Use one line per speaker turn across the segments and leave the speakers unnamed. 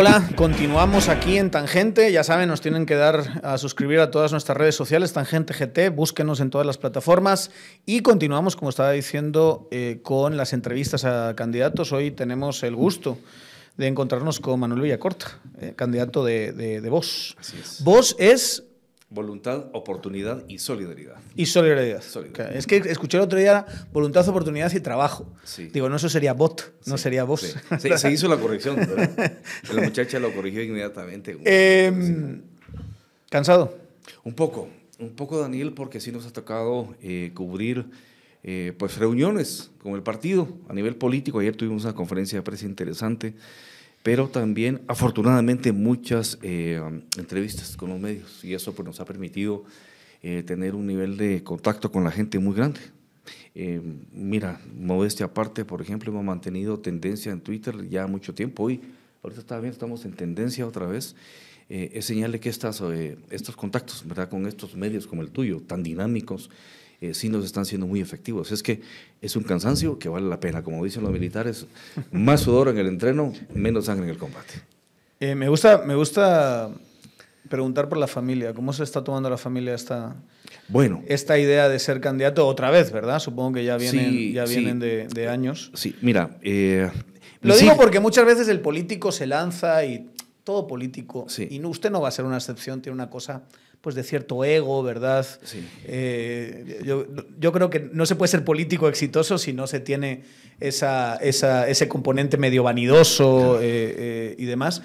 Hola, continuamos aquí en Tangente. Ya saben, nos tienen que dar a suscribir a todas nuestras redes sociales, Tangente GT, búsquenos en todas las plataformas. Y continuamos, como estaba diciendo, eh, con las entrevistas a candidatos. Hoy tenemos el gusto de encontrarnos con Manuel Villacorta, eh, candidato de, de, de Vox.
Así es.
Vox es
Voluntad, oportunidad y solidaridad.
Y solidaridad.
Solidaridad.
Es que escuché el otro día voluntad, oportunidad y trabajo.
Sí.
Digo, no, eso sería bot, no
Sí,
sería vos.
sí. Se hizo la corrección, ¿verdad? La muchacha lo corrigió inmediatamente.
Em, ¿Cansado?
Un poco, un poco, Daniel, porque sí nos ha tocado eh, cubrir eh, pues reuniones con el partido a nivel político. Ayer tuvimos una conferencia de prensa interesante, pero también, afortunadamente, muchas eh, entrevistas con los medios y eso pues, nos ha permitido eh, tener un nivel de contacto con la gente muy grande. Eh, mira, modestia aparte, por ejemplo, hemos mantenido tendencia en Twitter ya mucho tiempo. Hoy, ahorita estaba bien, estamos en tendencia otra vez. Eh, es señal de que estas, eh, estos contactos, ¿verdad? Con estos medios como el tuyo, tan dinámicos, eh, sí nos están siendo muy efectivos. Es que es un cansancio que vale la pena. Como dicen los militares, más sudor en el entreno, menos sangre en el combate.
Eh, me, gusta, me gusta preguntar por la familia. ¿Cómo se está tomando la familia esta,
Bueno,
esta idea de ser candidato otra vez, verdad? Supongo que ya vienen,
Sí,
ya
sí.
vienen de, de años.
sí, mira. eh,
Lo digo porque muchas veces el político se lanza y todo político, y no, usted no va a ser una excepción, tiene una cosa pues de cierto ego, ¿verdad?
Sí.
Eh, yo, yo creo que no se puede ser político exitoso si no se tiene esa, esa- ese componente medio vanidoso eh, eh, y demás.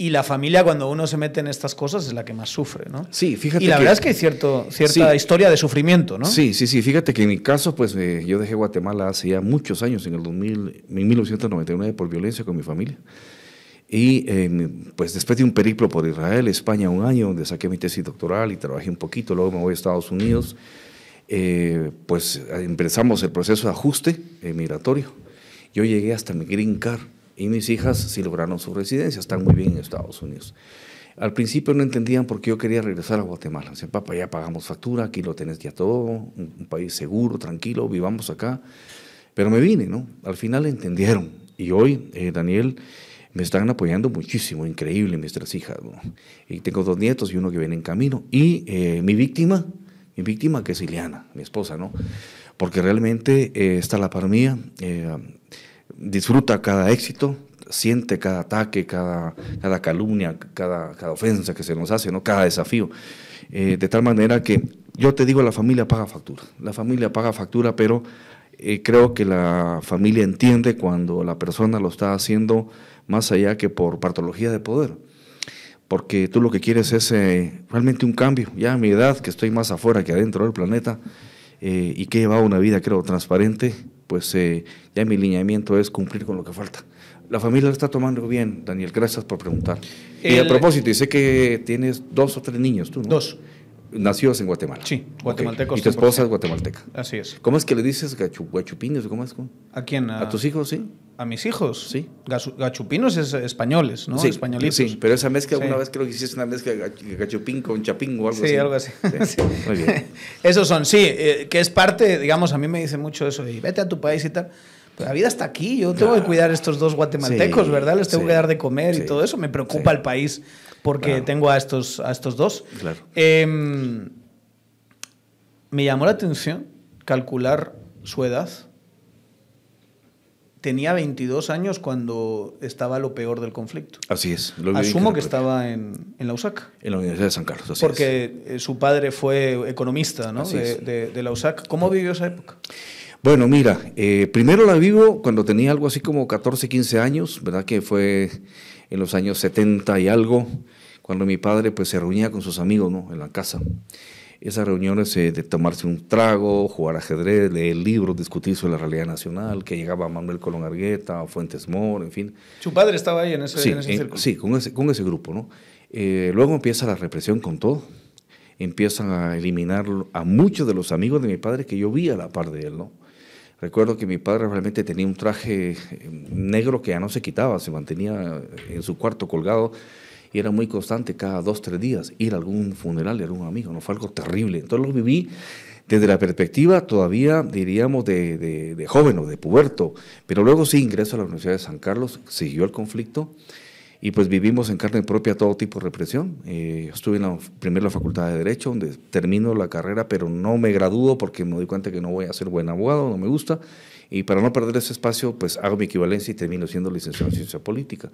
Y la familia, cuando uno se mete en estas cosas, es la que más sufre, ¿no?
Sí, fíjate
Y la
que-
verdad es que hay cierto, cierta
Sí.
historia de sufrimiento, ¿no?
Sí, sí, sí. Fíjate que en mi caso, pues eh, yo dejé Guatemala hace ya muchos años, en el 2000, en 1999, por violencia con mi familia. Y eh, pues después de un periplo por Israel, España, un año, donde saqué mi tesis doctoral y trabajé un poquito, luego me voy a Estados Unidos, eh, pues empezamos el proceso de ajuste migratorio. Yo llegué hasta mi green card y mis hijas sí lograron su residencia, están muy bien en Estados Unidos. Al principio no entendían por qué yo quería regresar a Guatemala. Decían, papá, ya pagamos factura, aquí lo tenés ya todo, un, un país seguro, tranquilo, vivamos acá. Pero me vine, ¿no? Al final entendieron. Y hoy, eh, Daniel, me están apoyando muchísimo, increíble, mis tres hijas. Y tengo dos nietos y uno que viene en camino. Y eh, mi víctima, mi víctima que es Ileana, mi esposa, ¿no? Porque realmente eh, está la par mía, eh, disfruta cada éxito, siente cada ataque, cada, cada calumnia, cada, cada ofensa que se nos hace, ¿no? cada desafío. Eh, de tal manera que yo te digo, la familia paga factura. La familia paga factura, pero creo que la familia entiende cuando la persona lo está haciendo más allá que por patología de poder. Porque tú lo que quieres es eh, realmente un cambio. Ya a mi edad, que estoy más afuera que adentro del planeta, eh, y que he llevado una vida, creo, transparente, pues eh, ya mi lineamiento es cumplir con lo que falta. La familia lo está tomando bien, Daniel, gracias por preguntar. Y a propósito, y sé que tienes dos o tres niños, tú, ¿no?
Dos.
Nacidos en Guatemala.
Sí, guatemaltecos
Y tu
100%.
esposa es guatemalteca.
Así es.
¿Cómo es que le dices gachu, guachupines? ¿Cómo es? ¿Cómo?
¿A quién?
¿A tus hijos, sí?
¿A mis hijos?
Sí.
Gasu- gachupinos es españoles, ¿no?
sí,
Españolitos.
Sí, pero esa mezcla,
Sí.
alguna vez creo que hiciste una mezcla de gach- gachupín con chapín o algo
Sí,
así.
algo así.
Sí,
Sí.
Muy bien.
Esos son, sí, eh, que es parte, digamos, a mí me dice mucho eso, y vete a tu país y tal. Pero la vida está aquí, yo tengo que cuidar a estos dos guatemaltecos,
Sí,
¿verdad? Les tengo
sí,
que dar de comer y
sí,
todo eso. Me preocupa
sí.
el país porque
Claro.
tengo a estos, a estos dos.
Claro.
Em, me llamó la atención calcular su edad. Tenía 22 años cuando estaba lo peor del conflicto.
Así es. lo
Asumo que estaba en, en la USAC.
En la Universidad de San Carlos, así.
Porque eh, su padre fue economista ¿no? De- de la USAC. ¿Cómo vivió esa época?
Bueno, mira, eh, primero la vivo cuando tenía algo así como 14, 15 años, ¿verdad? Que fue en los años 70 y algo, cuando mi padre pues se reunía con sus amigos, ¿no? En la casa. Esas reuniones eh, de tomarse un trago, jugar ajedrez, leer libros, discutir sobre la realidad nacional, que llegaba Manuel Colón Argueta, Fuentes Mor, en fin.
Su padre estaba ahí en ese,
Sí,
en ese
en- sí, con ese, con ese grupo, ¿no? Eh, luego empieza la represión con todo. Empiezan a eliminar a muchos de los amigos de mi padre que yo vi a la par de él, ¿no? Recuerdo que mi padre realmente tenía un traje eh, negro que ya no se quitaba, se mantenía en su cuarto colgado y era muy constante cada dos, tres días ir a algún funeral de algún amigo, no fue algo terrible. Entonces lo viví desde la perspectiva todavía, diríamos, de, joven o de puberto, pero luego sí ingreso a la Universidad de San Carlos, siguió el conflicto y pues vivimos en carne propia todo tipo de represión. Eh, estuve en la, primero la Facultad de Derecho, donde termino la carrera, pero no me gradúo porque me doy cuenta que no voy a ser buen abogado, no me gusta, y para no perder ese espacio, pues hago mi equivalencia y termino siendo licenciado en Ciencia Política.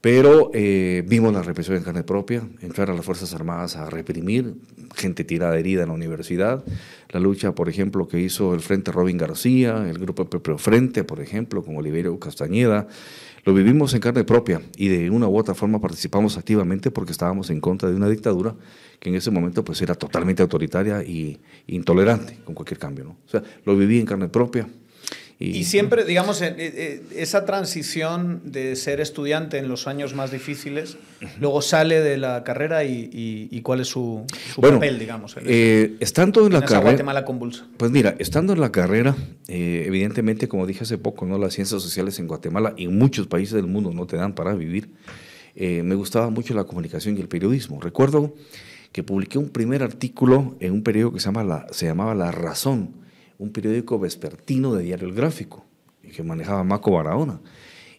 Pero eh, vimos la represión en carne propia, entrar a las Fuerzas Armadas a reprimir, gente tirada herida en la universidad, la lucha, por ejemplo, que hizo el Frente Robin García, el Grupo Propio Frente, por ejemplo, con Oliverio Castañeda, lo vivimos en carne propia y de una u otra forma participamos activamente porque estábamos en contra de una dictadura que en ese momento pues era totalmente autoritaria e intolerante con cualquier cambio. ¿no? O sea, lo viví en carne propia,
y, siempre, digamos, eh, eh, esa transición de ser estudiante en los años más difíciles, luego sale de la carrera y, cuál es su, papel, digamos.
Eh, estando en la carrera...
Guatemala convulsa.
Pues mira, estando en la carrera, evidentemente, como dije hace poco, ¿no? las ciencias sociales en Guatemala y en muchos países del mundo no te dan para vivir. me gustaba mucho la comunicación y el periodismo. Recuerdo que publiqué un primer artículo en un periódico que se, llama la, se llamaba La Razón, un periódico vespertino de Diario El Gráfico, que manejaba Maco Barahona.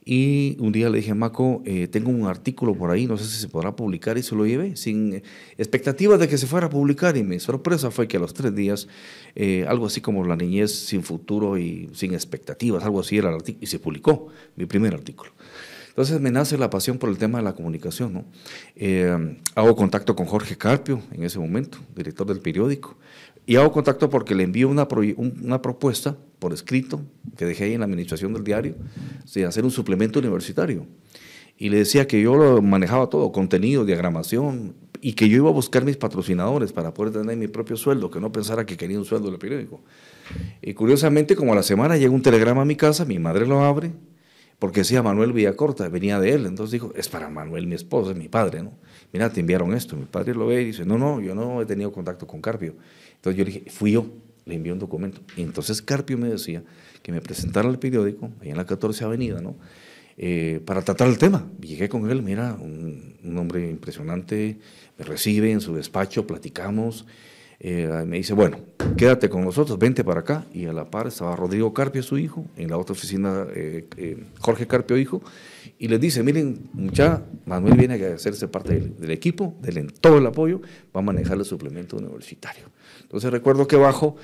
Y un día le dije, Maco, eh, tengo un artículo por ahí, no sé si se podrá publicar, y se lo llevé, sin expectativas de que se fuera a publicar. Y mi sorpresa fue que a los tres días, eh, algo así como La niñez sin futuro y sin expectativas, algo así era el artículo, y se publicó mi primer artículo. Entonces me nace la pasión por el tema de la comunicación. ¿no? Eh, hago contacto con Jorge Carpio en ese momento, director del periódico. Y hago contacto porque le envío una, una propuesta por escrito que dejé ahí en la administración del diario de hacer un suplemento universitario. Y le decía que yo lo manejaba todo, contenido, diagramación, y que yo iba a buscar mis patrocinadores para poder tener mi propio sueldo, que no pensara que quería un sueldo del periódico. Y curiosamente, como a la semana llega un telegrama a mi casa, mi madre lo abre, porque decía Manuel Villacorta, venía de él. Entonces dijo, es para Manuel, mi esposo, es mi padre, ¿no? Mira, te enviaron esto. Mi padre lo ve y dice, no, no, yo no he tenido contacto con Carpio. Entonces yo le dije, fui yo, le envié un documento. Y entonces Carpio me decía que me presentara al periódico, ahí en la 14 Avenida, ¿no? Eh, para tratar el tema. llegué con él, mira, un, hombre impresionante, me recibe en su despacho, platicamos. Eh, me dice, bueno, quédate con nosotros, vente para acá. Y a la par estaba Rodrigo Carpio, su hijo, en la otra oficina eh, Jorge Carpio, hijo. Y les dice, miren, mucha, Manuel viene a hacerse parte del, equipo, denle todo el apoyo, va a manejar el suplemento universitario. Entonces recuerdo que bajo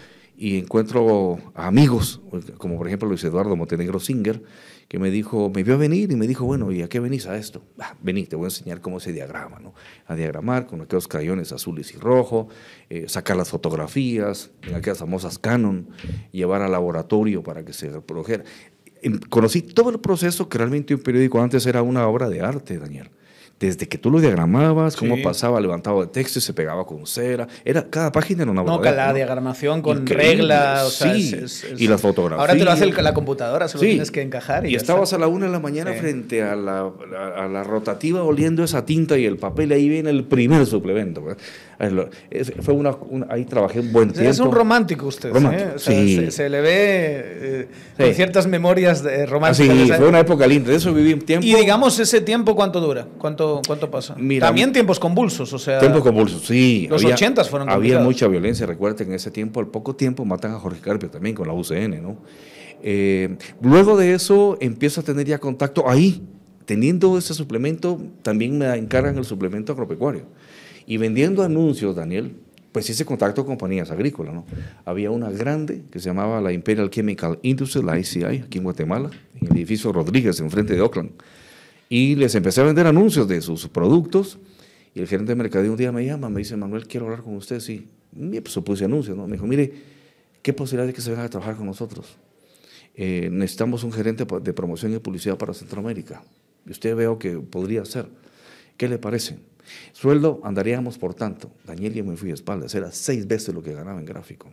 y encuentro a amigos, como por ejemplo Luis Eduardo Montenegro Singer, que me dijo, me vio venir y me dijo, bueno, ¿y a qué venís a esto? Ah, vení, te voy a enseñar cómo se diagrama, ¿no? A diagramar con aquellos crayones azules y rojos, eh, sacar las fotografías, en aquellas famosas Canon, llevar al laboratorio para que se reprodujera. Conocí todo el proceso que realmente un periódico antes era una obra de arte, Daniel desde que tú lo diagramabas, cómo pasaba levantado de texto y se pegaba con cera. Era, cada página era una
No, la diagramación con reglas.
sí, y las fotografías.
Ahora te lo hace la computadora, solo tienes que encajar.
Y, estabas a la una de la mañana frente a la, a la, rotativa oliendo esa tinta y el papel, y ahí viene el primer suplemento. Fue una, ahí trabajé un buen tiempo.
Es un romántico usted, ¿eh? sí. se, le ve eh, ciertas memorias de románticas.
Sí, fue una época linda, de eso viví un tiempo.
Y digamos, ese tiempo, ¿cuánto dura? ¿Cuánto, cuánto pasa? También tiempos convulsos, o sea...
Tiempos convulsos, sí.
Los ochentas fueron
Había mucha violencia, recuerden que en ese tiempo, al poco tiempo, matan a Jorge Carpio también con la UCN, ¿no? Eh, luego de eso, empiezo a tener ya contacto ahí, teniendo ese suplemento, también me encargan el suplemento agropecuario. Y vendiendo anuncios, Daniel, pues hice contacto con compañías agrícolas. ¿no? Había una grande que se llamaba la Imperial Chemical Industry, la ICI, aquí en Guatemala, en el edificio Rodríguez, enfrente de Oakland. Y les empecé a vender anuncios de sus productos. Y el gerente de mercadeo un día me llama, me dice, Manuel, quiero hablar con usted. Sí, y pues supuse anuncios. ¿no? Me dijo, mire, ¿qué posibilidad de que se venga a trabajar con nosotros? Eh, necesitamos un gerente de promoción y publicidad para Centroamérica. Y usted veo que podría ser. ¿Qué le parece? Sueldo andaríamos por tanto. Daniel yo me fui a espaldas, era seis veces lo que ganaba en gráfico.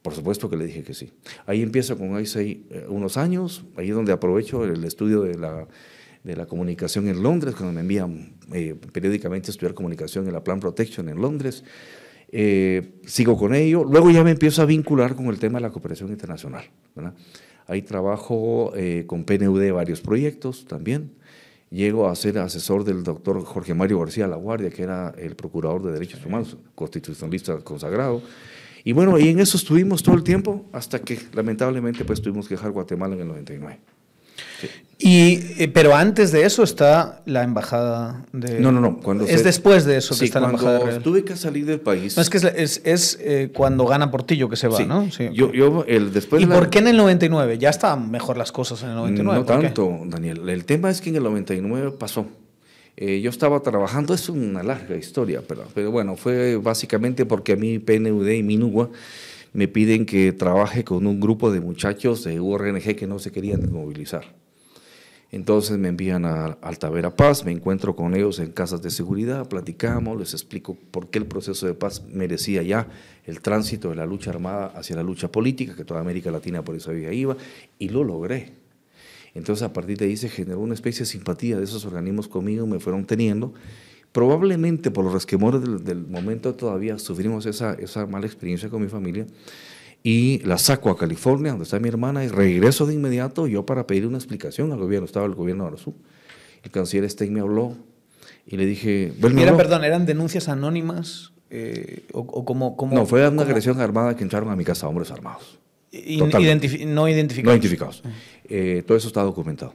Por supuesto que le dije que sí. Ahí empiezo con ahí eh, unos años, ahí es donde aprovecho el estudio de la, de la comunicación en Londres, cuando me envían eh, periódicamente a estudiar comunicación en la Plan Protection en Londres. Eh, sigo con ello. Luego ya me empiezo a vincular con el tema de la cooperación internacional. Ahí trabajo con PNUD varios proyectos también. Llego a ser asesor del doctor Jorge Mario García La Guardia, que era el procurador de derechos humanos, constitucionalista consagrado. Y bueno, y en eso estuvimos todo el tiempo hasta que lamentablemente pues tuvimos que dejar Guatemala en el 99.
Y, eh, pero antes de eso está la embajada de...
No, no, no. Cuando
es después de eso que está la embajada
de tuve que salir del país...
No, es que es, es, eh, cuando gana Portillo que se va, ¿no?
Sí. Yo, yo, el, después
¿Y por qué en el 99? Ya estaban mejor las cosas en el 99.
No tanto, Daniel. El tema es que en el 99 pasó. Eh, yo estaba trabajando, es una larga historia, pero, pero bueno, fue básicamente porque a mí PNUD y Minugua me piden que trabaje con un grupo de muchachos de URNG que no se querían movilizar. Entonces me envían a Altavera Paz, me encuentro con ellos en casas de seguridad, platicamos, les explico por qué el proceso de paz merecía ya el tránsito de la lucha armada hacia la lucha política, que toda América Latina por esa vía iba, y lo logré. Entonces a partir de ahí se generó una especie de simpatía de esos organismos conmigo, me fueron teniendo. Probablemente por los resquemores del, momento todavía sufrimos esa, esa mala experiencia con mi familia y la saco a California, donde está mi hermana, y regreso de inmediato yo para pedir una explicación al gobierno. Estaba el gobierno de Arasú. El canciller Stein me habló y le dije...
Eran, perdón, ¿eran denuncias anónimas? Eh, o, como,
no, fue una agresión armada que entraron a mi casa hombres armados.
no identificados.
No identificados. Eh, todo eso está documentado.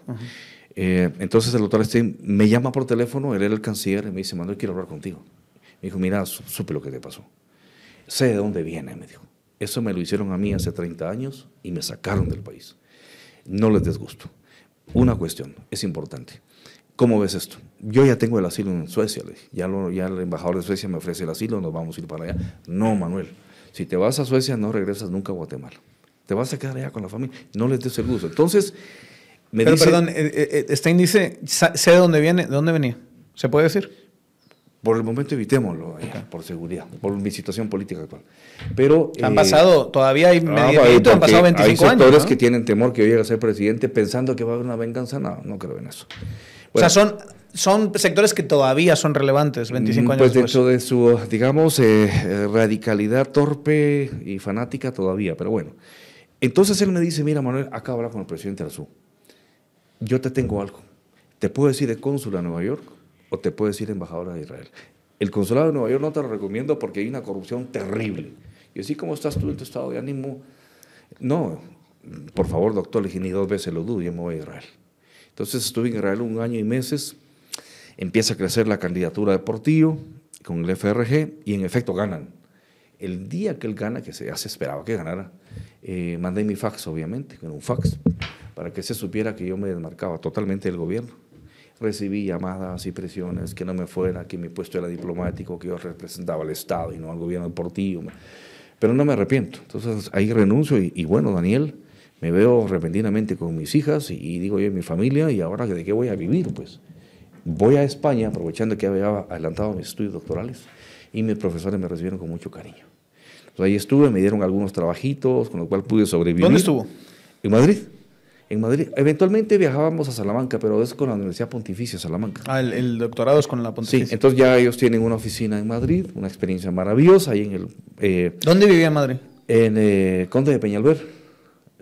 Eh, entonces el doctor Stein me llama por teléfono, él era el canciller, y me dice, Manuel, quiero hablar contigo. Me dijo, mira, supe lo que te pasó. Sé de dónde viene, me dijo. Eso me lo hicieron a mí hace 30 años y me sacaron del país. No les desgusto. Una cuestión, es importante. ¿Cómo ves esto? Yo ya tengo el asilo en Suecia, le dije. Ya, ya el embajador de Suecia me ofrece el asilo, nos vamos a ir para allá. No, Manuel, si te vas a Suecia no regresas nunca a Guatemala. Te vas a quedar allá con la familia. No les des el gusto. Entonces,
me Pero perdón, eh, eh, eh, Stein dice, sé de dónde viene, de dónde venía. ¿Se puede decir?
Por el momento evitémoslo, por seguridad, por mi situación política actual. Pero,
han pasado, todavía hay ah, han pasado 25 años. Hay sectores
que tienen temor que yo llegue a ser presidente pensando que va a haber una venganza. No, no creo en eso.
o sea, son, son sectores que todavía son relevantes 25 mm, años
pues dentro de su, digamos, eh, radicalidad torpe y fanática todavía, pero bueno. Entonces él me dice, mira Manuel, acá hablar con el presidente Arzú. Yo te tengo algo. Te puedo decir de cónsul a Nueva York o te puedes ir embajadora de Israel. El consulado de Nueva York no te lo recomiendo porque hay una corrupción terrible. Y así como estás tú en tu estado de ánimo, no, por favor, doctor, le dije ni dos veces lo dudo, yo me voy a Israel. Entonces estuve en Israel un año y meses, empieza a crecer la candidatura de Portillo con el FRG y en efecto ganan. El día que él gana, que se, ya se esperaba que ganara, eh, mandé mi fax, obviamente, con un fax, para que se supiera que yo me desmarcaba totalmente del gobierno recibí llamadas y presiones que no me fuera, que mi puesto era diplomático, que yo representaba al Estado y no al gobierno deportivo. Pero no me arrepiento. Entonces ahí renuncio y, bueno, Daniel, me veo repentinamente con mis hijas y, digo yo, mi familia, y ahora de qué voy a vivir, pues. Voy a España, aprovechando que había adelantado mis estudios doctorales, y mis profesores me recibieron con mucho cariño. Entonces, ahí estuve, me dieron algunos trabajitos, con lo cual pude sobrevivir.
¿Dónde estuvo?
En Madrid en Madrid. Eventualmente viajábamos a Salamanca, pero es con la Universidad Pontificia Salamanca.
Ah, el, doctorado es con la Pontificia.
Sí, entonces ya ellos tienen una oficina en Madrid, una experiencia maravillosa ahí en el...
Eh, ¿Dónde vivía en Madrid?
En eh, Conde de Peñalver.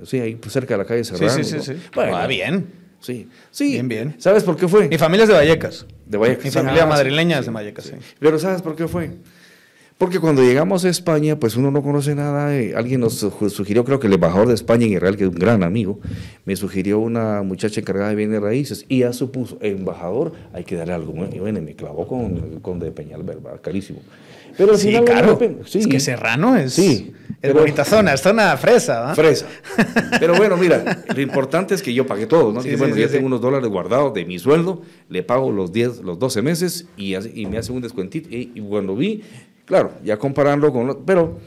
Sí, ahí pues, cerca de la calle Serrano.
Sí, sí, sí. Bueno, ah, bien.
Sí, sí.
Bien, bien.
¿Sabes por qué fue?
Mi familia es de Vallecas.
De Vallecas.
Mi familia ah, madrileña es de Vallecas, sí.
Pero ¿sabes por qué fue? Porque cuando llegamos a España, pues uno no conoce nada. Eh, alguien nos sugirió, creo que el embajador de España en Israel, que es un gran amigo, me sugirió una muchacha encargada de bienes raíces y ya supuso, embajador, hay que darle algo. Y bueno, me clavó con el conde de Peñalver, carísimo.
Pero sí, claro. Sí. Es que Serrano es, sí, es bonita zona, es zona fresa. ¿va?
Fresa. Pero bueno, mira, lo importante es que yo pagué todo. ¿no? bueno, ya tengo unos dólares guardados de mi sueldo, le pago los 10, los 12 meses y, y me hacen un descuentito. Y, y cuando vi Claro, ya comparando con... Pero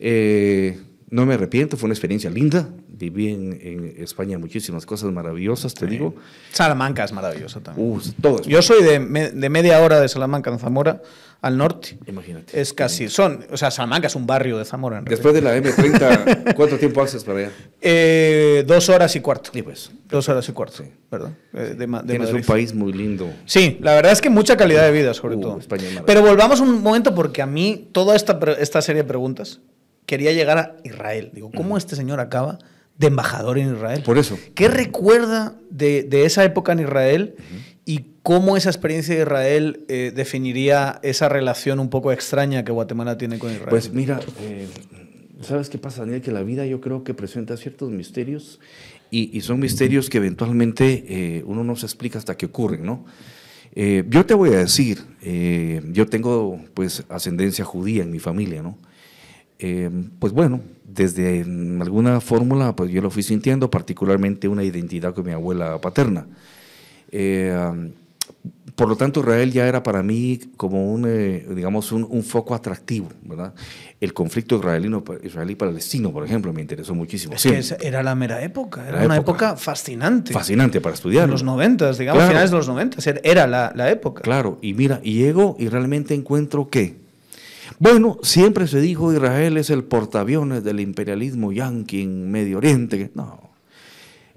eh, no me arrepiento, fue una experiencia linda. Viví en, España muchísimas cosas maravillosas, te digo.
Salamanca es maravilloso también.
Uh, todo
Yo soy de, media hora de Salamanca, en Zamora, al norte.
Imagínate.
Es casi, son, o sea, Salamanca es un barrio de Zamora. En
Después de la M30, ¿cuánto tiempo haces para allá?
Eh, dos horas y cuarto.
Sí, pues.
Dos horas y cuarto, sí. perdón.
Eh, Tienes un país muy lindo.
Sí, la verdad es que mucha calidad de vida, sobre uh, todo. Pero volvamos un momento porque a mí toda esta, esta serie de preguntas quería llegar a Israel. Digo, ¿cómo este señor acaba de embajador en Israel?
Por eso.
¿Qué recuerda de, esa época en Israel y cómo esa experiencia de Israel eh, definiría esa relación un poco extraña que Guatemala tiene con Israel?
Pues mira, eh, ¿Sabes qué pasa, Daniel? Que la vida yo creo que presenta ciertos misterios y, son misterios que eventualmente eh, uno no se explica hasta que ocurren, ¿no? Eh, yo te voy a decir, eh, yo tengo pues ascendencia judía en mi familia, ¿no? pues bueno, desde alguna fórmula pues yo lo fui sintiendo, particularmente una identidad con mi abuela paterna. Por lo tanto, Israel ya era para mí como un, eh, digamos, un, foco atractivo, ¿verdad? El conflicto israelí-palestino, por ejemplo, me interesó muchísimo.
Es que era la mera época, era una época, fascinante.
Fascinante para estudiar. En
los 90, digamos, finales de los 90, era la, la, época.
Claro, y mira, y llego y realmente encuentro que, bueno, siempre se dijo Israel es el portaaviones del imperialismo yanqui en Medio Oriente. No,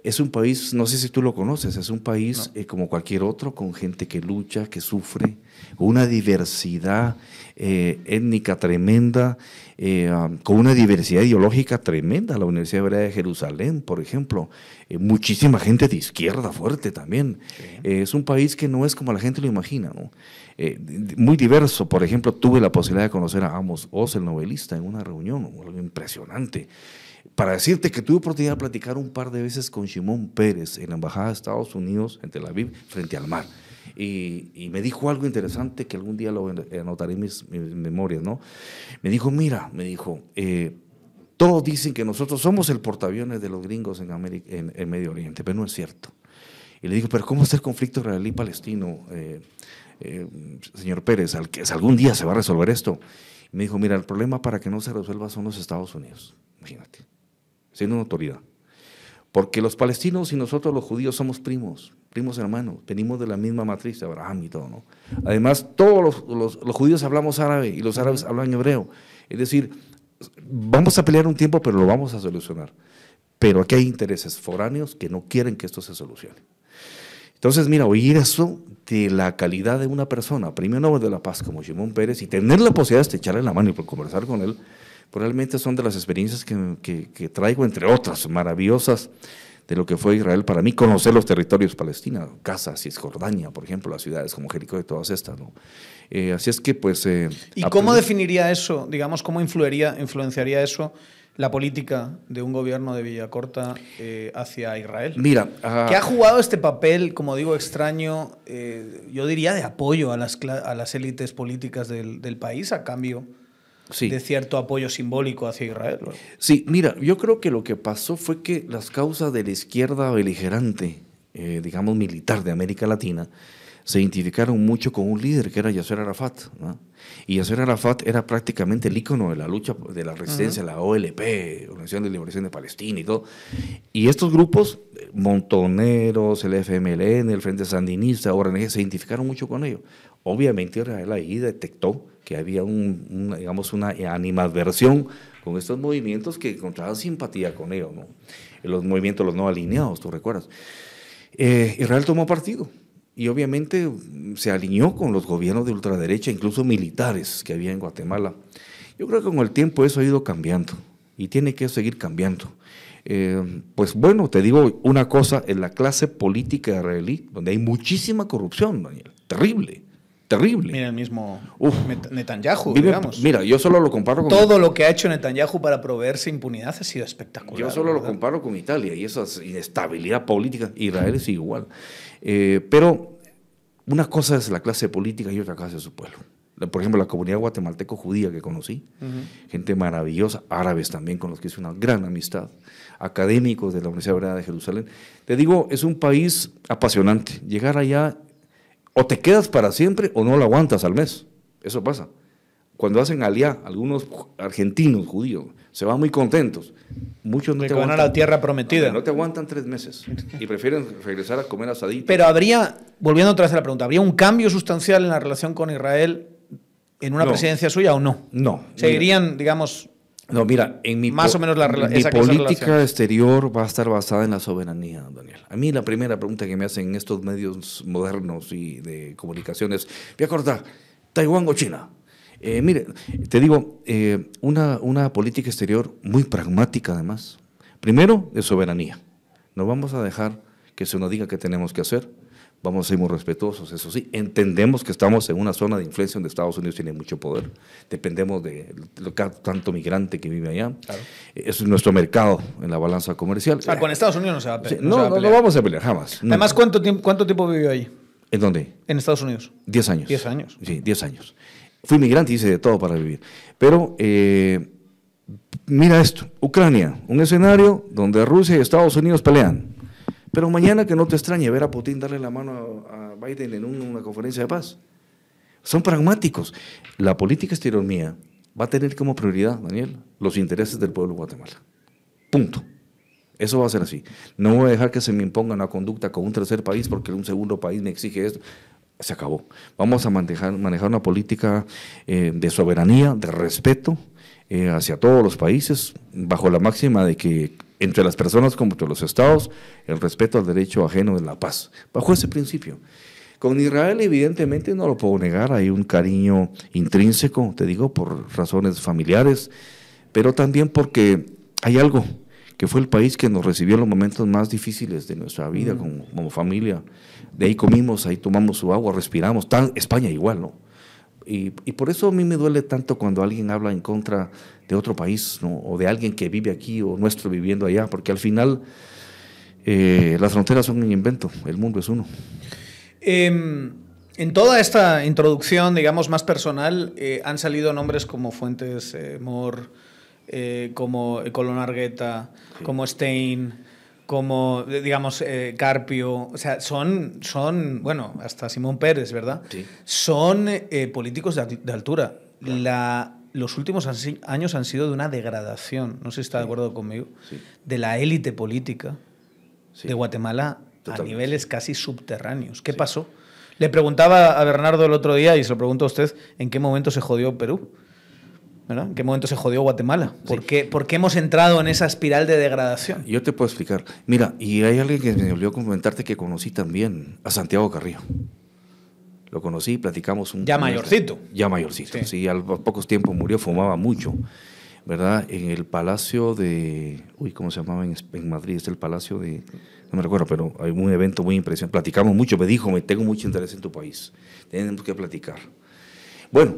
es un país, no sé si tú lo conoces, es un país eh, como cualquier otro, con gente que lucha, que sufre, una diversidad eh, étnica tremenda, eh, um, con una diversidad ideológica tremenda. La Universidad Hebrea de Jerusalén, por ejemplo, muchísima gente de izquierda fuerte también. es un país que no es como la gente lo imagina, muy diverso. Por ejemplo, tuve la posibilidad de conocer a Amos Oz, el novelista, en una reunión, algo impresionante para decirte que tuve oportunidad de platicar un par de veces con Shimon Pérez en la Embajada de Estados Unidos en Tel Aviv, frente al mar. Y, me dijo algo interesante que algún día lo anotaré en mis, memorias, ¿no? Me dijo, mira, me dijo, eh, todos dicen que nosotros somos el portaaviones de los gringos en, América, en, Medio Oriente, pero no es cierto. Y le digo, pero ¿cómo está el conflicto israelí-palestino, eh, eh, señor Pérez? Al algún día se va a resolver esto. Y me dijo, mira, el problema para que no se resuelva son los Estados Unidos. Imagínate siendo una autoridad. Porque los palestinos y nosotros los judíos somos primos, primos hermanos, venimos de la misma matriz Abraham y todo, ¿no? Además, todos los, judíos hablamos árabe y los árabes hablan hebreo. Es decir, vamos a pelear un tiempo, pero lo vamos a solucionar. Pero aquí hay intereses foráneos que no quieren que esto se solucione. Entonces, mira, oír eso de la calidad de una persona, premio Nobel de la Paz como Shimon Pérez, y tener la posibilidad de echarle la mano y conversar con él, realmente son de las experiencias que, traigo, entre otras maravillosas, de lo que fue Israel para mí, conocer los territorios palestinos, Gaza, Cisjordania, por ejemplo, las ciudades como Jericó y todas estas. ¿no? Eh, así es que, pues... Eh,
¿Y cómo definiría eso, digamos, cómo influiría, influenciaría eso la política de un gobierno de Villacorta eh, hacia Israel?
Mira,
ah, que ha jugado este papel, como digo, extraño, yo diría, de apoyo a las, a las élites políticas del, del país a cambio de cierto apoyo simbólico hacia Israel.
Sí, mira, yo creo que lo que pasó fue que las causas de la izquierda beligerante, eh, digamos militar de América Latina, se identificaron mucho con un líder que era Yasser Arafat. Y Yasser Arafat era prácticamente el ícono de la lucha de la resistencia, la OLP, Organización de Liberación de Palestina y todo. Y estos grupos, Montoneros, el FMLN, el Frente Sandinista, ORNG, se identificaron mucho con ellos. Obviamente Israel ahí detectó había un, digamos, una animadversión con estos movimientos que encontraban simpatía con ellos, ¿no? los movimientos los no alineados, tú recuerdas. Eh, Israel tomó partido y obviamente se alineó con los gobiernos de ultraderecha, incluso militares que había en Guatemala. Yo creo que con el tiempo eso ha ido cambiando y tiene que seguir cambiando. Eh, pues bueno, te digo una cosa, en la clase política israelí, donde hay muchísima corrupción, Daniel, terrible terrible.
Mira el mismo Netanyahu, digamos.
Mira, yo solo lo comparo
con... Todo lo que ha hecho Netanyahu para proveerse impunidad ha sido espectacular.
Yo solo lo comparo con Italia y esa inestabilidad política. Israel es igual. Eh, pero una cosa es la clase política y otra cosa es su pueblo. Por ejemplo, la comunidad guatemalteco judía que conocí, gente maravillosa, árabes también con los que hice una gran amistad, académicos de la Universidad Hebrea de Jerusalén. Te digo, es un país apasionante. Llegar allá o te quedas para siempre o no lo aguantas al mes. Eso pasa. Cuando hacen aliá, algunos argentinos judíos se van muy contentos. Muchos no
te aguantan. a la tierra prometida.
No te aguantan tres meses y prefieren regresar a comer asadito.
Pero habría, volviendo otra vez a la pregunta, ¿habría un cambio sustancial en la relación con Israel en una presidencia suya o no?
No.
¿Seguirían, digamos,
no, mira, en mi,
Más o menos la,
mi política exterior va a estar basada en la soberanía, Daniel. A mí la primera pregunta que me hacen en estos medios modernos y de comunicaciones, voy a cortar, ¿Taiwán o China? Eh, mire, te digo, eh, una, una política exterior muy pragmática además. Primero, de soberanía. No vamos a dejar que se nos diga qué tenemos que hacer, vamos a ser muy respetuosos, eso sí. Entendemos que estamos en una zona de influencia donde Estados Unidos tiene mucho poder. Dependemos de lo que tanto migrante que vive allá. Eso es nuestro mercado en la balanza comercial.
O con Estados Unidos no se va a
pelear. no, no, vamos a pelear jamás.
Además, ¿cuánto tiempo, ¿cuánto tiempo vivió ahí?
¿En dónde?
En Estados Unidos.
Diez años.
Diez años.
Sí, diez años. Fui migrante y hice de todo para vivir. Pero eh, mira esto, Ucrania, un escenario donde Rusia y Estados Unidos pelean. Pero mañana que no te extrañe ver a Putin darle la mano a Biden en una conferencia de paz. Son pragmáticos. La política exterior mía va a tener como prioridad, Daniel, los intereses del pueblo de Guatemala. Punto. Eso va a ser así. No voy a dejar que se me imponga una conducta con un tercer país porque un segundo país me exige esto. Se acabó. Vamos a manejar, una política eh, de soberanía, de respeto eh, hacia todos los países, bajo la máxima de que entre las personas como entre los estados, el respeto al derecho ajeno es la paz, bajo ese principio. Con Israel evidentemente no lo puedo negar, hay un cariño intrínseco, te digo, por razones familiares, pero también porque hay algo que fue el país que nos recibió en los momentos más difíciles de nuestra vida como, como, familia. De ahí comimos, ahí tomamos su agua, respiramos. Tan, España igual, ¿no? Y, por eso a mí me duele tanto cuando alguien habla en contra de otro país, o de alguien que vive aquí o nuestro viviendo allá, porque al final eh, las fronteras son un invento, el mundo es uno.
Em, en toda esta introducción, digamos, más personal, eh, han salido nombres como Fuentes eh, Mor, como Colón Argueta, como Stein como, digamos, eh, Carpio, o sea, son, son, bueno, hasta Simón Pérez, ¿verdad?
Sí.
Son eh, políticos de, altura. La, los últimos años han sido de una degradación, no sé si está de acuerdo conmigo, de la élite política de Guatemala a niveles casi subterráneos. ¿Qué pasó? Le preguntaba a Bernardo el otro día, y se lo pregunto a usted, ¿en qué momento se jodió Perú? ¿En qué momento se jodió Guatemala? ¿Por, qué, hemos entrado en esa espiral de degradación?
Yo te puedo explicar. Mira, y hay alguien que me olvidó comentarte que conocí también a Santiago Carrillo. Lo conocí, platicamos un...
Ya mayorcito.
Ya mayorcito, sí. sí al pocos tiempos murió, fumaba mucho, ¿verdad? En el Palacio de... Uy, ¿cómo se llamaba en, en Madrid? Es el Palacio de... No me recuerdo, pero hay un evento muy impresionante. Platicamos mucho, me dijo, me tengo mucho interés en tu país. Tenemos que platicar. Bueno,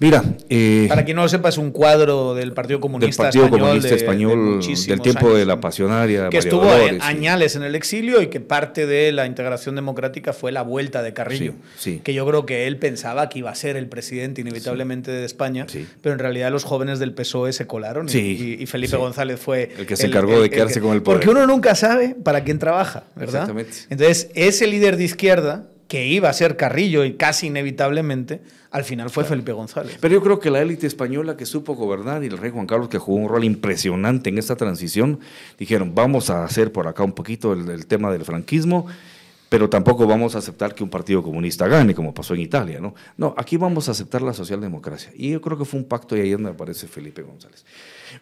Mira,
eh, para quien no lo sepa, es un cuadro del Partido Comunista
del Partido Comunista Español del tiempo de la pasionaria.
Que estuvo en añales en el exilio y que parte de la integración democrática fue la vuelta de Carrillo.
Sí,
Que yo creo que él pensaba que iba a ser el presidente inevitablemente de España, pero en realidad los jóvenes del PSOE se colaron y, Felipe González fue
el que se encargó de quedarse con el poder.
Porque uno nunca sabe para quién trabaja, ¿verdad?
Exactamente.
Entonces, ese líder de izquierda que iba a ser Carrillo y casi inevitablemente, al final fue Felipe González.
Pero yo creo que la élite española que supo gobernar y el rey Juan Carlos que jugó un rol impresionante en esta transición, dijeron, vamos a hacer por acá un poquito el, tema del franquismo, pero tampoco vamos a aceptar que un partido comunista gane, como pasó en Italia, ¿no? No, aquí vamos a aceptar la socialdemocracia. Y yo creo que fue un pacto y ahí es donde aparece Felipe González.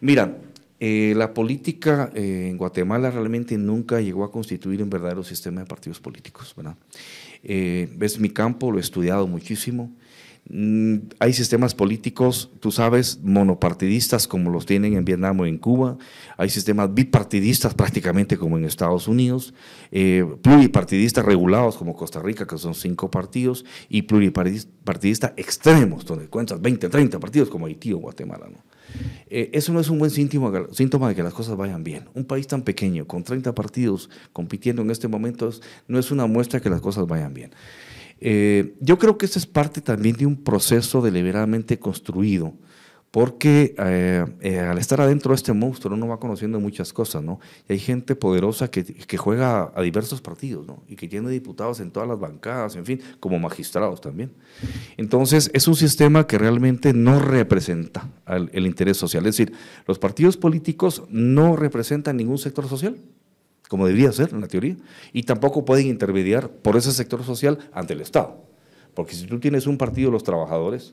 Mira, eh, la política eh, en Guatemala realmente nunca llegó a constituir un verdadero sistema de partidos políticos, ¿verdad? Eh, mi campo, lo he estudiado muchísimo. Mm, hay sistemas políticos, tú sabes, monopartidistas como los tienen en Vietnam o en Cuba. Hay sistemas bipartidistas prácticamente como en Estados Unidos. Eh, pluripartidistas regulados como Costa Rica, que son cinco partidos. Y pluripartidistas extremos, donde cuentas 20, 30 partidos como Haití o Guatemala. Eh, eso no es un buen síntoma, síntoma, de que las cosas vayan bien. Un país tan pequeño, con 30 partidos compitiendo en este momento, no es una muestra de que las cosas vayan bien. Eh, yo creo que eso es parte también de un proceso deliberadamente construido porque eh, eh, al estar adentro de este monstruo uno va conociendo muchas cosas, ¿no? Y hay gente poderosa que, que, juega a diversos partidos, ¿no? Y que tiene diputados en todas las bancadas, en fin, como magistrados también. Entonces, es un sistema que realmente no representa el interés social. Es decir, los partidos políticos no representan ningún sector social, como debería ser en la teoría, y tampoco pueden intermediar por ese sector social ante el Estado. Porque si tú tienes un partido de los trabajadores,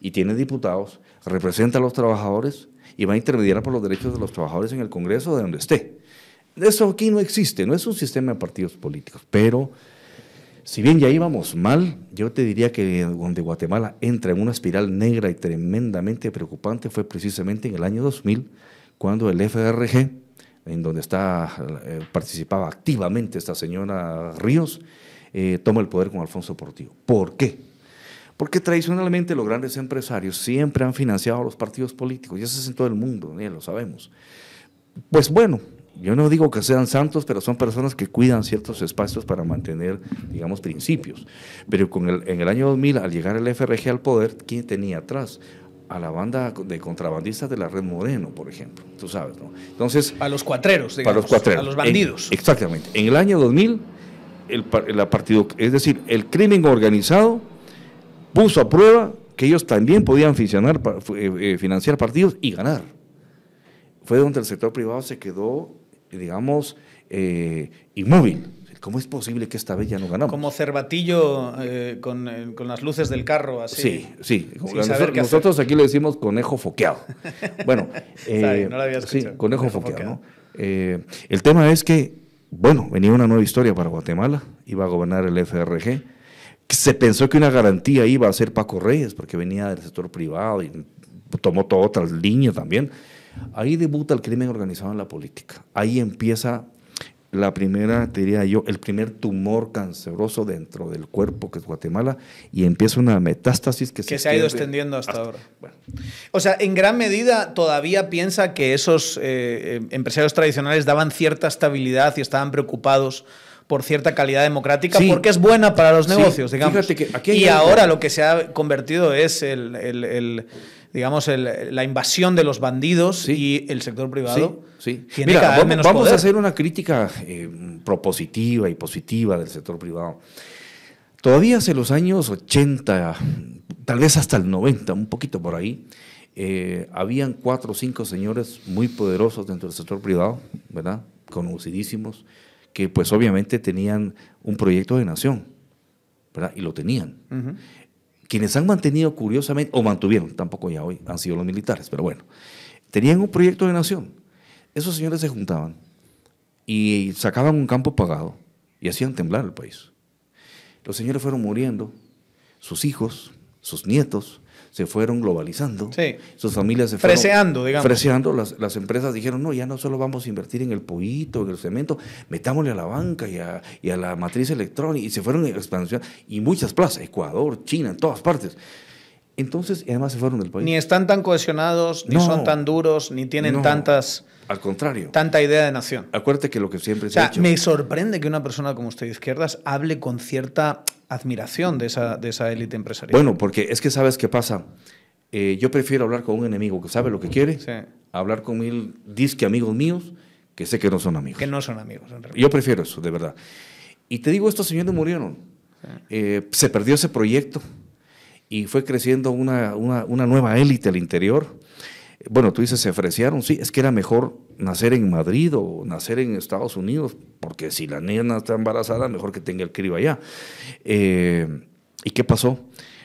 y tiene diputados, representa a los trabajadores y va a intermediar por los derechos de los trabajadores en el Congreso de donde esté. Eso aquí no existe, no es un sistema de partidos políticos, pero si bien ya íbamos mal, yo te diría que donde Guatemala entra en una espiral negra y tremendamente preocupante fue precisamente en el año 2000, cuando el FRG, en donde está, eh, participaba activamente esta señora Ríos, eh, toma el poder con Alfonso Portillo. ¿Por qué? Porque tradicionalmente los grandes empresarios siempre han financiado a los partidos políticos, y eso es en todo el mundo, ya lo sabemos. Pues bueno, yo no digo que sean santos, pero son personas que cuidan ciertos espacios para mantener, digamos, principios. Pero en el año 2000, al llegar el FRG al poder, ¿quién tenía atrás? A la banda de contrabandistas de la Red Moreno, por ejemplo. Tú sabes, ¿no?
Entonces. A los cuatreros, digamos.
Para los cuatreros.
A los bandidos.
exactamente. En el año 2000, el, el partido, es decir, el crimen organizado puso a prueba que ellos también podían financiar, eh, eh, financiar partidos y ganar. Fue donde el sector privado se quedó, digamos, eh, inmóvil. ¿Cómo es posible que esta vez ya no ganamos?
Como cervatillo con, las luces del carro, así.
Sí, sí. nosotros, aquí le decimos conejo foqueado. Bueno, sí, conejo, foqueado. el tema es que, bueno, venía una nueva historia para Guatemala, iba a gobernar el FRG se pensó que una garantía iba a ser Paco Reyes, porque venía del sector privado y tomó todas otras líneas también. Ahí debuta el crimen organizado en la política. Ahí empieza la primera, diría yo, el primer tumor canceroso dentro del cuerpo que es Guatemala y empieza una metástasis que,
se, ha ido extendiendo hasta, ahora. O sea, en gran medida todavía piensa que esos eh, eh, empresarios tradicionales daban cierta estabilidad y estaban preocupados por cierta calidad democrática, porque es buena para los negocios, digamos. y ahora lo que se ha convertido es el, digamos, la invasión de los bandidos y el sector privado.
Sí, vez menos vamos a hacer una crítica eh, propositiva y positiva del sector privado. Todavía hace los años 80, tal vez hasta el 90, un poquito por ahí, eh, habían cuatro o cinco señores muy poderosos dentro del sector privado, ¿verdad? Conocidísimos, que pues obviamente tenían un proyecto de nación, ¿verdad? Y lo tenían. Quienes han mantenido curiosamente, o mantuvieron, tampoco ya hoy, han sido los militares, pero bueno, tenían un proyecto de nación. Esos señores se juntaban y sacaban un campo pagado y hacían temblar el país. Los señores fueron muriendo, sus hijos, sus nietos, se fueron globalizando, sus familias se fueron
freseando, digamos.
Freseando, las, las, empresas dijeron, no, ya no solo vamos a invertir en el pollito, en el cemento, metámosle a la banca y a, y a la matriz electrónica, y se fueron en expansión, y muchas plazas, Ecuador, China, en todas partes. Entonces, además se fueron del país.
Ni están tan cohesionados, ni son tan duros, ni tienen tantas...
Al contrario.
Tanta idea de nación.
Acuérdate que lo que siempre se ha
dicho... Me sorprende que una persona como usted de izquierdas hable con cierta admiración de esa, de esa élite empresarial.
Bueno, porque es que sabes qué pasa. Eh, yo prefiero hablar con un enemigo que sabe lo que quiere, hablar con mil disque amigos míos que sé que no son amigos.
Que no son amigos, en
realidad. Yo prefiero eso, de verdad. Y te digo, estos señores murieron. Eh, se perdió ese proyecto y fue creciendo una, una, una nueva élite al interior bueno, tú dices, se ofrecieron, sí, es que era mejor nacer en Madrid o nacer en Estados Unidos, porque si la niña está embarazada, mejor que tenga el crío allá. Eh, ¿Y qué pasó?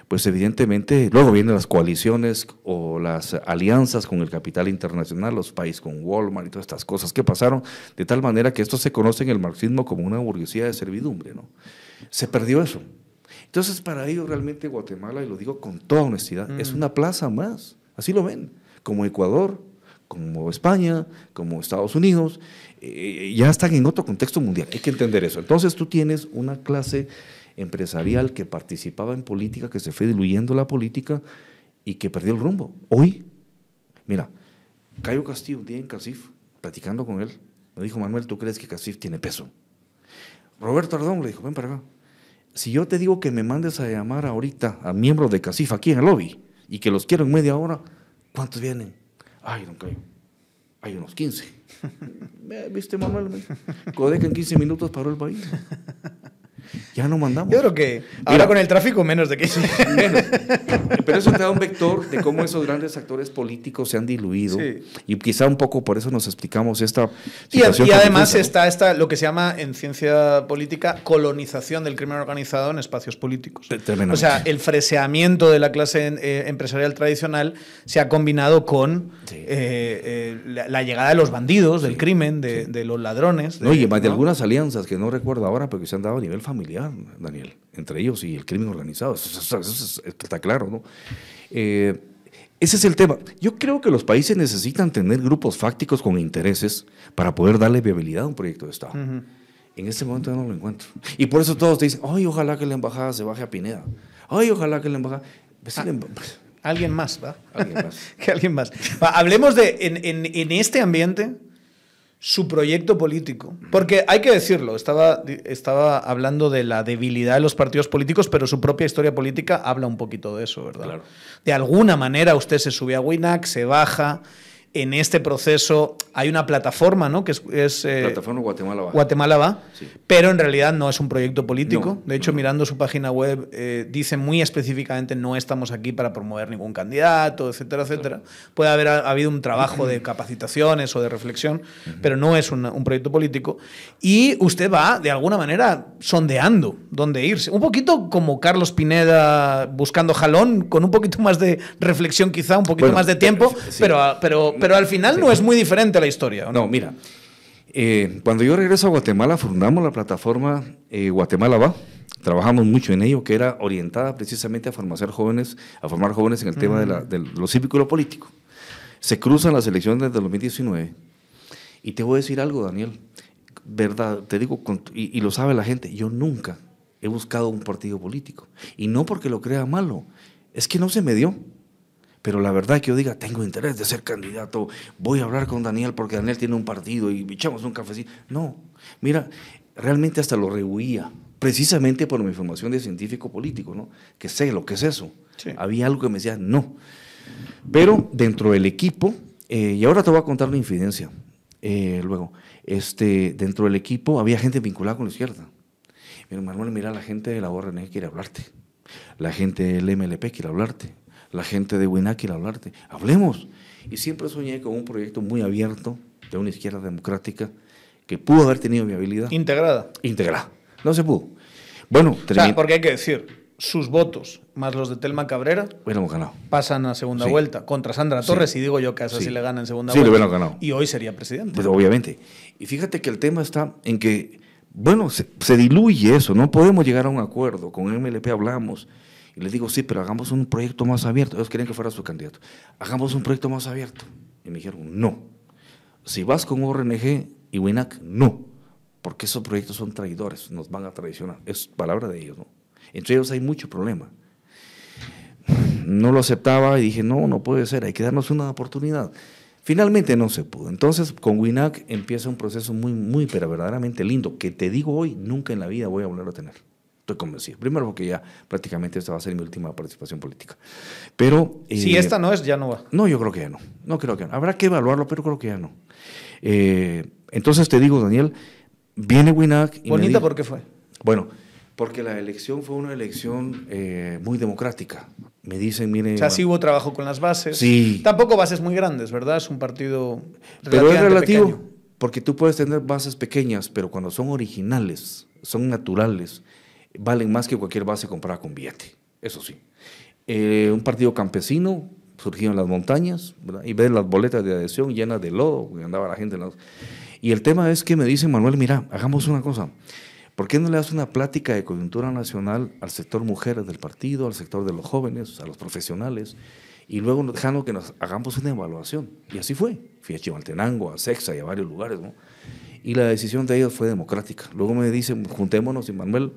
Pues evidentemente, luego vienen las coaliciones o las alianzas con el capital internacional, los países con Walmart y todas estas cosas que pasaron, de tal manera que esto se conoce en el marxismo como una burguesía de servidumbre, ¿no? Se perdió eso. Entonces, para ellos realmente Guatemala, y lo digo con toda honestidad, es mm. una plaza más, así lo ven como Ecuador, como España, como Estados Unidos, eh, ya están en otro contexto mundial. Hay que entender eso. Entonces tú tienes una clase empresarial que participaba en política, que se fue diluyendo la política y que perdió el rumbo. Hoy, mira, Cayo Castillo un día en Casif, platicando con él, me dijo, Manuel, ¿tú crees que Casif tiene peso? Roberto Ardón le dijo, ven para acá. Si yo te digo que me mandes a llamar ahorita a miembros de Casif aquí en el lobby y que los quiero en media hora, ¿Cuántos vienen? Ay, don Cayo, hay unos 15. ¿Viste, Manuel? Codeca en 15 minutos paró el país. Ya no mandamos.
Yo creo que ahora con el tráfico menos de que
menos. Pero eso te da un vector de cómo esos grandes actores políticos se han diluido. Y quizá un poco por eso nos explicamos esta
situación. Y, además está esta, lo que se llama en ciencia política colonización del crimen organizado en espacios políticos. O sea, el freseamiento de la clase eh, empresarial tradicional se ha combinado con eh, eh, la, llegada de los bandidos, del crimen, de, los ladrones.
no, y de algunas alianzas que no recuerdo ahora, pero que se han dado a nivel familiar familiar, Daniel, entre ellos y el crimen organizado. Eso, está claro, ¿no? Eh, ese es el tema. Yo creo que los países necesitan tener grupos fácticos con intereses para poder darle viabilidad a un proyecto de Estado. En este momento no lo encuentro. Y por eso todos te dicen, ay, ojalá que la embajada se baje a Pineda. Ay, ojalá que la embajada... Pues
Ah.
la emba-
Alguien más, ¿va?
Alguien más.
que alguien más. Va, hablemos de, en, en- en este ambiente, su proyecto político. Porque hay que decirlo, estaba, estaba hablando de la debilidad de los partidos políticos, pero su propia historia política habla un poquito de eso, ¿verdad?
Claro.
De alguna manera usted se sube a Winac, se baja. En este proceso hay una plataforma, ¿no? Que es... es, eh,
Plataforma Guatemala Baja.
Guatemala va,
Sí.
pero en realidad no es un proyecto político.
No,
de hecho,
no.
mirando su página web, eh, dice muy específicamente no estamos aquí para promover ningún candidato, etcétera, etcétera. Puede haber ha- habido un trabajo de capacitaciones o de reflexión, pero no es una- un proyecto político. Y usted va, de alguna manera, sondeando dónde irse. Un poquito como Carlos Pineda buscando jalón, con un poquito más de reflexión quizá, un poquito
Bueno,
más de tiempo,
pero- sí.
pero, pero, pero al final no es muy diferente la historia. ¿o
No, mira, eh, cuando yo regreso a Guatemala, fundamos la plataforma eh, Guatemala Va. Trabajamos mucho en ello, que era orientada precisamente a formar jóvenes, a formar jóvenes en el tema de, la- de lo cívico y lo político. Se cruzan las elecciones del 2019. Y te voy a decir algo, Daniel. Verdad, te digo, y lo sabe la gente, yo nunca he buscado un partido político. Y no porque lo crea malo, es que no se me dio. Pero la verdad que yo diga, tengo interés de ser candidato, voy a hablar con Daniel porque Daniel tiene un partido y echamos un cafecito. No, mira, realmente hasta lo rehuía, precisamente por mi formación de científico político, ¿no? Que sé lo que es eso.
Sí.
Había algo que me decía, no. Pero dentro del equipo, eh, y ahora te voy a contar una infidencia, eh, luego, este, dentro del equipo había gente vinculada con la izquierda. Mira, Manuel, mira, la gente de la ORN quiere hablarte. La gente del MLP quiere hablarte. La gente de WINAC quiere hablarte. Hablemos. Y siempre soñé con un proyecto muy abierto de una izquierda democrática que pudo haber tenido viabilidad
Integrada.
íntegra. No se pudo. Bueno,
O sea, porque hay que decir, sus votos más los de Telma Cabrera
hubiéramos ganado.
pasan a segunda
Sí.
vuelta contra Sandra
Sí.
Torres y digo yo que a esa sí,
Sí.
le gana en segunda
Sí,
vuelta.
hubieran ganado.
Y hoy sería presidente.
Pues obviamente. Y fíjate que el tema está en que, bueno, se, se diluye eso, no podemos llegar a un acuerdo. Con MLP hablamos y les digo, sí, pero hagamos un proyecto más abierto. Ellos querían que fuera su candidato. Hagamos un proyecto más abierto. Y me dijeron, no. Si vas con ORNG y WINAC, no. Porque esos proyectos son traidores, nos van a traicionar. Es palabra de ellos, ¿no? Entre ellos hay mucho problema. No lo aceptaba y dije, no, no puede ser, hay que darnos una oportunidad. Finalmente no se pudo. Entonces, con WINAC empieza un proceso muy, muy, pero verdaderamente lindo, que te digo hoy, nunca en la vida voy a volver a tener. Estoy convencido. Primero porque ya prácticamente esta va a ser mi última participación política. Pero...
si
eh,
esta no es, ya no va.
no, yo creo que ya no. No creo que no. Habrá que evaluarlo, pero creo que ya no. Eh, entonces te digo, Daniel, viene WINAC... y
Bonita,
dijo-
¿por qué fue?
Bueno, porque la elección fue una elección eh, muy democrática. Me dicen, mire...
O sea, sí hubo trabajo con las bases.
Sí.
Tampoco bases muy grandes, ¿verdad? Es un partido
Pero es relativo,
pequeño.
porque tú puedes tener bases pequeñas, pero cuando son originales, son naturales, valen más que cualquier base comprada con billete. Eso sí. Eh, un partido campesino surgió en las montañas, y ves las boletas de adhesión llenas de lodo, andaba la gente. Y el tema es que me dicen, Manuel, mira, hagamos una cosa. ¿Por qué no le das una plática de coyuntura nacional al sector mujeres del partido, al sector de los jóvenes, a los profesionales? Y luego dejando que nos hagamos una evaluación. Y así fue. Fui a Chimaltenango, a Sexa y a varios lugares, ¿no? Y la decisión de ellos fue democrática. Luego me dicen, juntémonos y Manuel,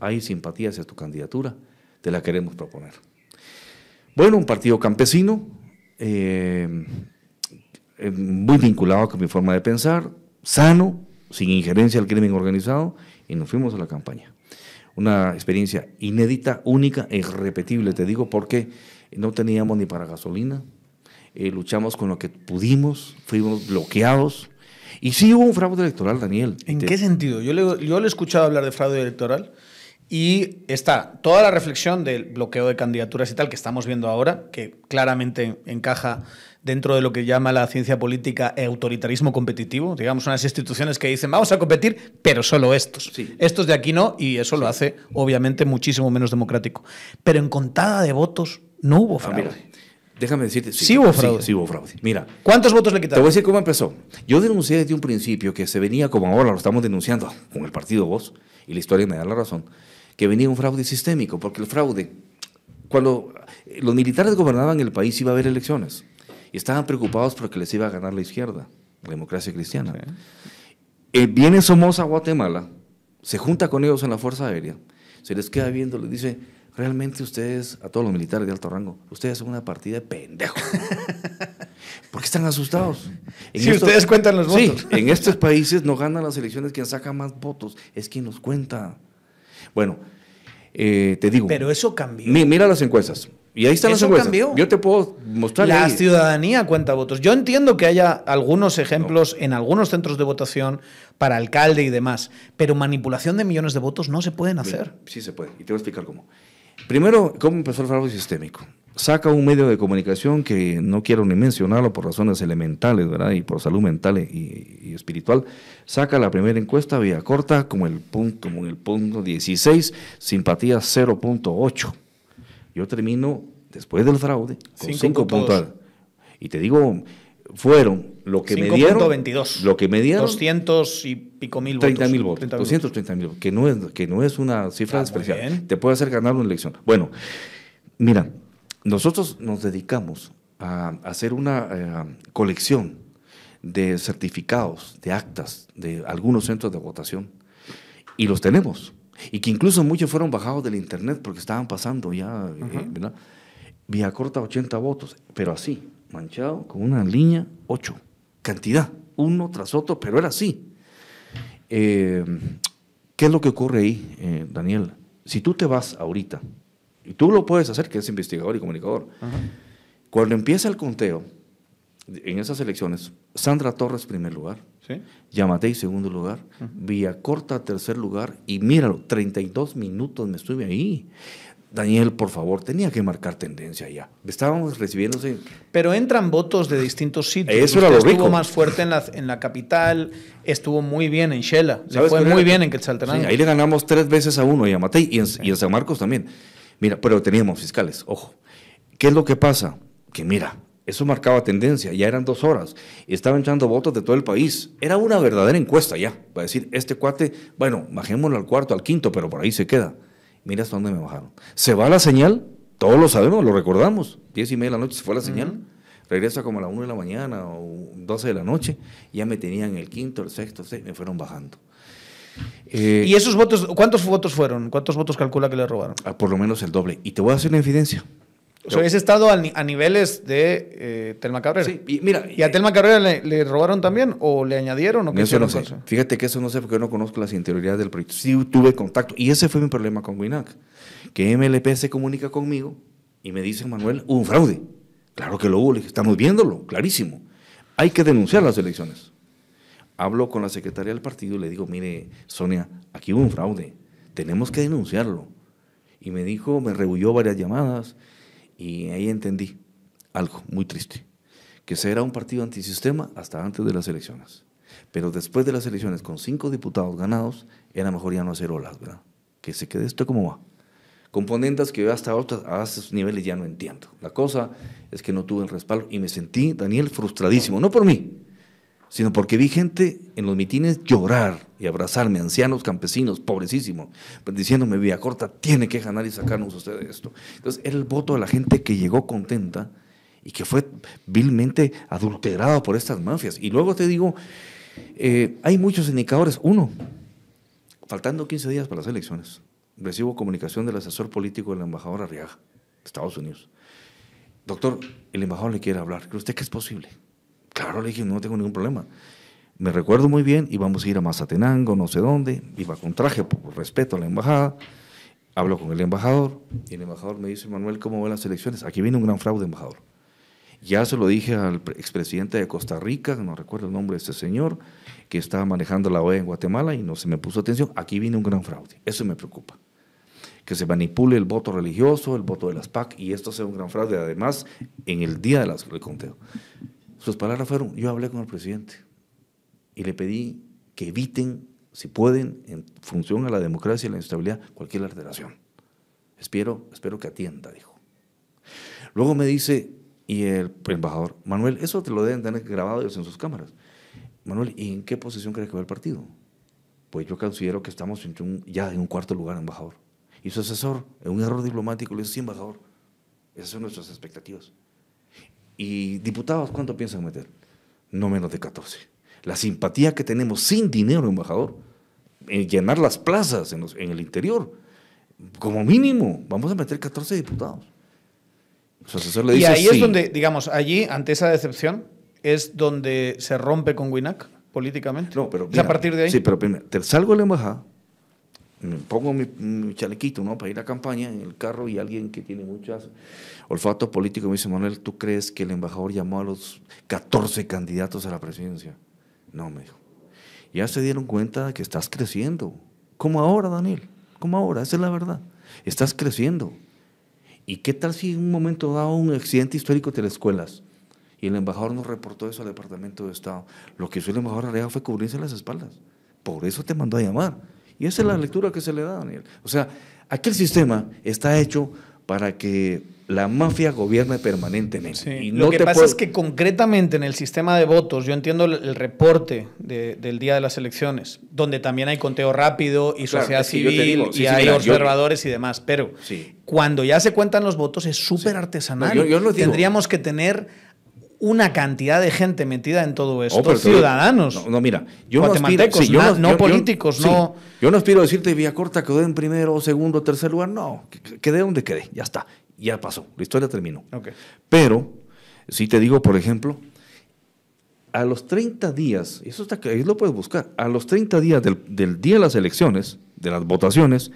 hay simpatía hacia tu candidatura, te la queremos proponer. Bueno, un partido campesino, eh, eh, muy vinculado con mi forma de pensar, sano, sin injerencia al crimen organizado, y nos fuimos a la campaña. Una experiencia inédita, única e irrepetible, te digo, porque no teníamos ni para gasolina, eh, luchamos con lo que pudimos, fuimos bloqueados, y sí hubo un fraude electoral, Daniel.
¿En
Te-
qué sentido? Yo le, yo le he escuchado hablar de fraude electoral y está toda la reflexión del bloqueo de candidaturas y tal que estamos viendo ahora, que claramente encaja dentro de lo que llama la ciencia política e autoritarismo competitivo, digamos, unas instituciones que dicen vamos a competir, pero solo estos.
Sí.
Estos de aquí no, y eso lo hace obviamente muchísimo menos democrático. Pero en contada de votos no hubo
Ah,
fraude.
Déjame decirte.
Sí hubo fraude.
Sí, hubo fraude. Mira,
¿Cuántos votos le
Te voy
quitaron?
a decir cómo empezó. Yo denuncié desde un principio que se venía, como ahora lo estamos denunciando con el partido Voz, y la historia me da la razón, que venía un fraude sistémico, porque el fraude, cuando los militares gobernaban el país iba a haber elecciones, y estaban preocupados porque les iba a ganar la izquierda, la democracia cristiana. Eh, viene Somoza a Guatemala se junta con ellos en la Fuerza Aérea, se les queda viendo, les dice, realmente ustedes, a todos los militares de alto rango, ustedes son una partida de pendejos. ¿Por qué están asustados?
si ustedes cuentan los votos.
Sí, en estos países no ganan las elecciones quien saca más votos, es quien los cuenta. Bueno, eh, te digo.
Pero eso cambió.
mira las encuestas. Y ahí están las encuestas. Cambió. Yo te puedo mostrar.
La ciudadanía cuenta votos. Yo entiendo que haya algunos ejemplos en algunos centros de votación para alcalde y demás, pero manipulación de millones de votos no se pueden hacer.
sí se puede. Y te voy a explicar cómo. Primero, ¿cómo empezó el fraude sistémico? Saca un medio de comunicación que no quiero ni mencionarlo por razones elementales, ¿verdad? Y por salud mental y, espiritual. Saca la primera encuesta vía corta como el punto, como el punto 16, simpatía 0.8. Yo termino después del fraude con 5 puntos. Y te digo, fueron lo que me dieron.
22.
Lo que me dieron.
200 y pico mil
votos. 30 mil votos. 230 mil que no es que no es una cifra ah, especial. Te puede hacer ganar una elección. Bueno, mira, nosotros nos dedicamos a hacer una eh, colección de certificados, de actas de algunos centros de votación y los tenemos. Y que incluso muchos fueron bajados del internet porque estaban pasando ya, eh, ¿verdad? Vía corta 80 votos, pero así, manchado con una línea 8 cantidad, uno tras otro, pero era así. Eh, ¿Qué es lo que ocurre ahí, eh, Daniel? Si tú te vas ahorita, y tú lo puedes hacer, que es investigador y comunicador, cuando empieza el conteo, en esas elecciones, Sandra Torres primer lugar, ¿Sí? Yamatei segundo lugar, Villa Corta tercer lugar, y míralo, 32 minutos me estuve ahí. Daniel, por favor, tenía que marcar tendencia ya. Estábamos recibiéndose.
Pero entran votos de distintos sitios.
Eso era lo rico.
Estuvo más fuerte en la, en la capital, estuvo muy bien en Shela, se fue muy bien en Quetzaltenango.
Sí, ahí le ganamos tres veces a uno y a Matei y en, San Marcos también. Mira, pero teníamos fiscales, ojo. ¿Qué es lo que pasa? Que mira, eso marcaba tendencia, ya eran dos horas, y estaban echando votos de todo el país. Era una verdadera encuesta ya, para decir, este cuate, bueno, bajémoslo al cuarto, al quinto, pero por ahí se queda. Mira hasta dónde me bajaron. Se va la señal, todos lo sabemos, lo recordamos. Diez y media de la noche se fue la señal. Regresa como a las una de la mañana o doce de la noche. Ya me tenían el quinto, el sexto, me fueron bajando.
Eh, ¿Y esos votos, cuántos votos fueron? ¿Cuántos votos calcula que le robaron?
Ah, por lo menos el doble. Y te voy a hacer una evidencia.
O sea, habéis estado a, niveles de eh, Telma Cabrera.
Sí, y mira.
¿Y a Telma Cabrera le, robaron también? ¿O le añadieron? O qué
eso no sé. Fíjate que eso no sé porque yo no conozco las interioridades del proyecto. Sí tuve contacto. Y ese fue mi problema con Winac. Que MLP se comunica conmigo y me dice, Manuel, hubo un fraude. Claro que lo hubo. Estamos viéndolo, clarísimo. Hay que denunciar las elecciones. Hablo con la secretaria del partido y le digo, mire, Sonia, aquí hubo un fraude. Tenemos que denunciarlo. Y me dijo, me rehuyó varias llamadas y ahí entendí algo muy triste, que se era un partido antisistema hasta antes de las elecciones. Pero después de las elecciones, con cinco diputados ganados, era mejor ya no hacer olas, ¿verdad? Que se quede esto como va. Componentes que yo hasta a esos niveles ya no entiendo. La cosa es que no tuve el respaldo y me sentí, Daniel, frustradísimo. No por mí, sino porque vi gente en los mitines llorar y abrazarme, ancianos, campesinos, pobrecísimos, diciéndome, vía corta, tiene que ganar y sacarnos usted de esto. Entonces, era el voto de la gente que llegó contenta y que fue vilmente adulterado por estas mafias. Y luego te digo, eh, hay muchos indicadores. Uno, faltando 15 días para las elecciones, recibo comunicación del asesor político del embajador Arriaga, de Estados Unidos. Doctor, el embajador le quiere hablar. ¿Cree usted que es posible? Claro, le dije, no tengo ningún problema. Me recuerdo muy bien, íbamos a ir a Mazatenango, no sé dónde, iba con traje por respeto a la embajada. Hablo con el embajador y el embajador me dice, Manuel, ¿cómo van las elecciones? Aquí viene un gran fraude, embajador. Ya se lo dije al expresidente de Costa Rica, no recuerdo el nombre de este señor, que estaba manejando la OEA en Guatemala y no se me puso atención. Aquí viene un gran fraude. Eso me preocupa. Que se manipule el voto religioso, el voto de las PAC y esto sea un gran fraude, además, en el día del conteo. Sus palabras fueron, yo hablé con el presidente y le pedí que eviten, si pueden, en función a la democracia y la estabilidad, cualquier alteración. Espero, espero que atienda, dijo. Luego me dice, y el embajador, Manuel, eso te lo deben tener grabado ellos en sus cámaras. Manuel, ¿y en qué posición cree que va el partido? Pues yo considero que estamos ya en un cuarto lugar, embajador. Y su asesor, en un error diplomático, le dice, sí, embajador, esas son nuestras expectativas. ¿Y diputados cuánto piensan meter? No menos de 14. La simpatía que tenemos sin dinero, embajador, eh, llenar las plazas en, los- en el interior. Como mínimo, vamos a meter 14 diputados. Su asesor le
Y
dice,
ahí es
"Sí".
donde, digamos, allí, ante esa decepción, es donde se rompe con Winac políticamente.
No, pero
es
mira,
a partir de ahí.
Sí, pero primero, te salgo de la embajada, me pongo mi, mi chalequito, ¿no? Para ir a campaña en el carro y alguien que tiene muchas olfato político me dice, Manuel, ¿tú crees que el embajador llamó a los 14 candidatos a la presidencia? No, me dijo. Ya se dieron cuenta de que estás creciendo. Como ahora, Daniel. Como ahora, esa es la verdad. Estás creciendo. ¿Y qué tal si en un momento dado un accidente histórico de las escuelas? Y el embajador nos reportó eso al Departamento de Estado. Lo que hizo el embajador Area fue cubrirse las espaldas. Por eso te mandó a llamar. Y esa es la lectura que se le da, Daniel. O sea, aquel sistema está hecho para que la mafia gobierne permanentemente.
Sí.
Y
Lo que
te
pasa
puede-
es que concretamente en el sistema de votos, yo entiendo el, reporte de- del día de las elecciones, donde también hay conteo rápido y
Claro,
sociedad
es que
civil
sí,
y
sí,
hay
mira, yo-
observadores y demás, pero cuando ya se cuentan los votos es súper artesanal.
No, yo- yo.
Tendríamos que tener una cantidad de gente metida en todo esto,
Oh, pero te-
ciudadanos.
No, no, mira, yo no aspiro, sí, yo no,
no
yo- yo-
políticos,
sí,
no-
Yo no aspiro a decirte Villacorta quedó en primero, segundo, tercer lugar. No, que- que- quedé donde quedé, ya está, ya pasó, la historia terminó. Pero, si te digo, por ejemplo, a los 30 días, eso está, ahí lo puedes buscar, a los 30 días del, del día de las elecciones, de las votaciones,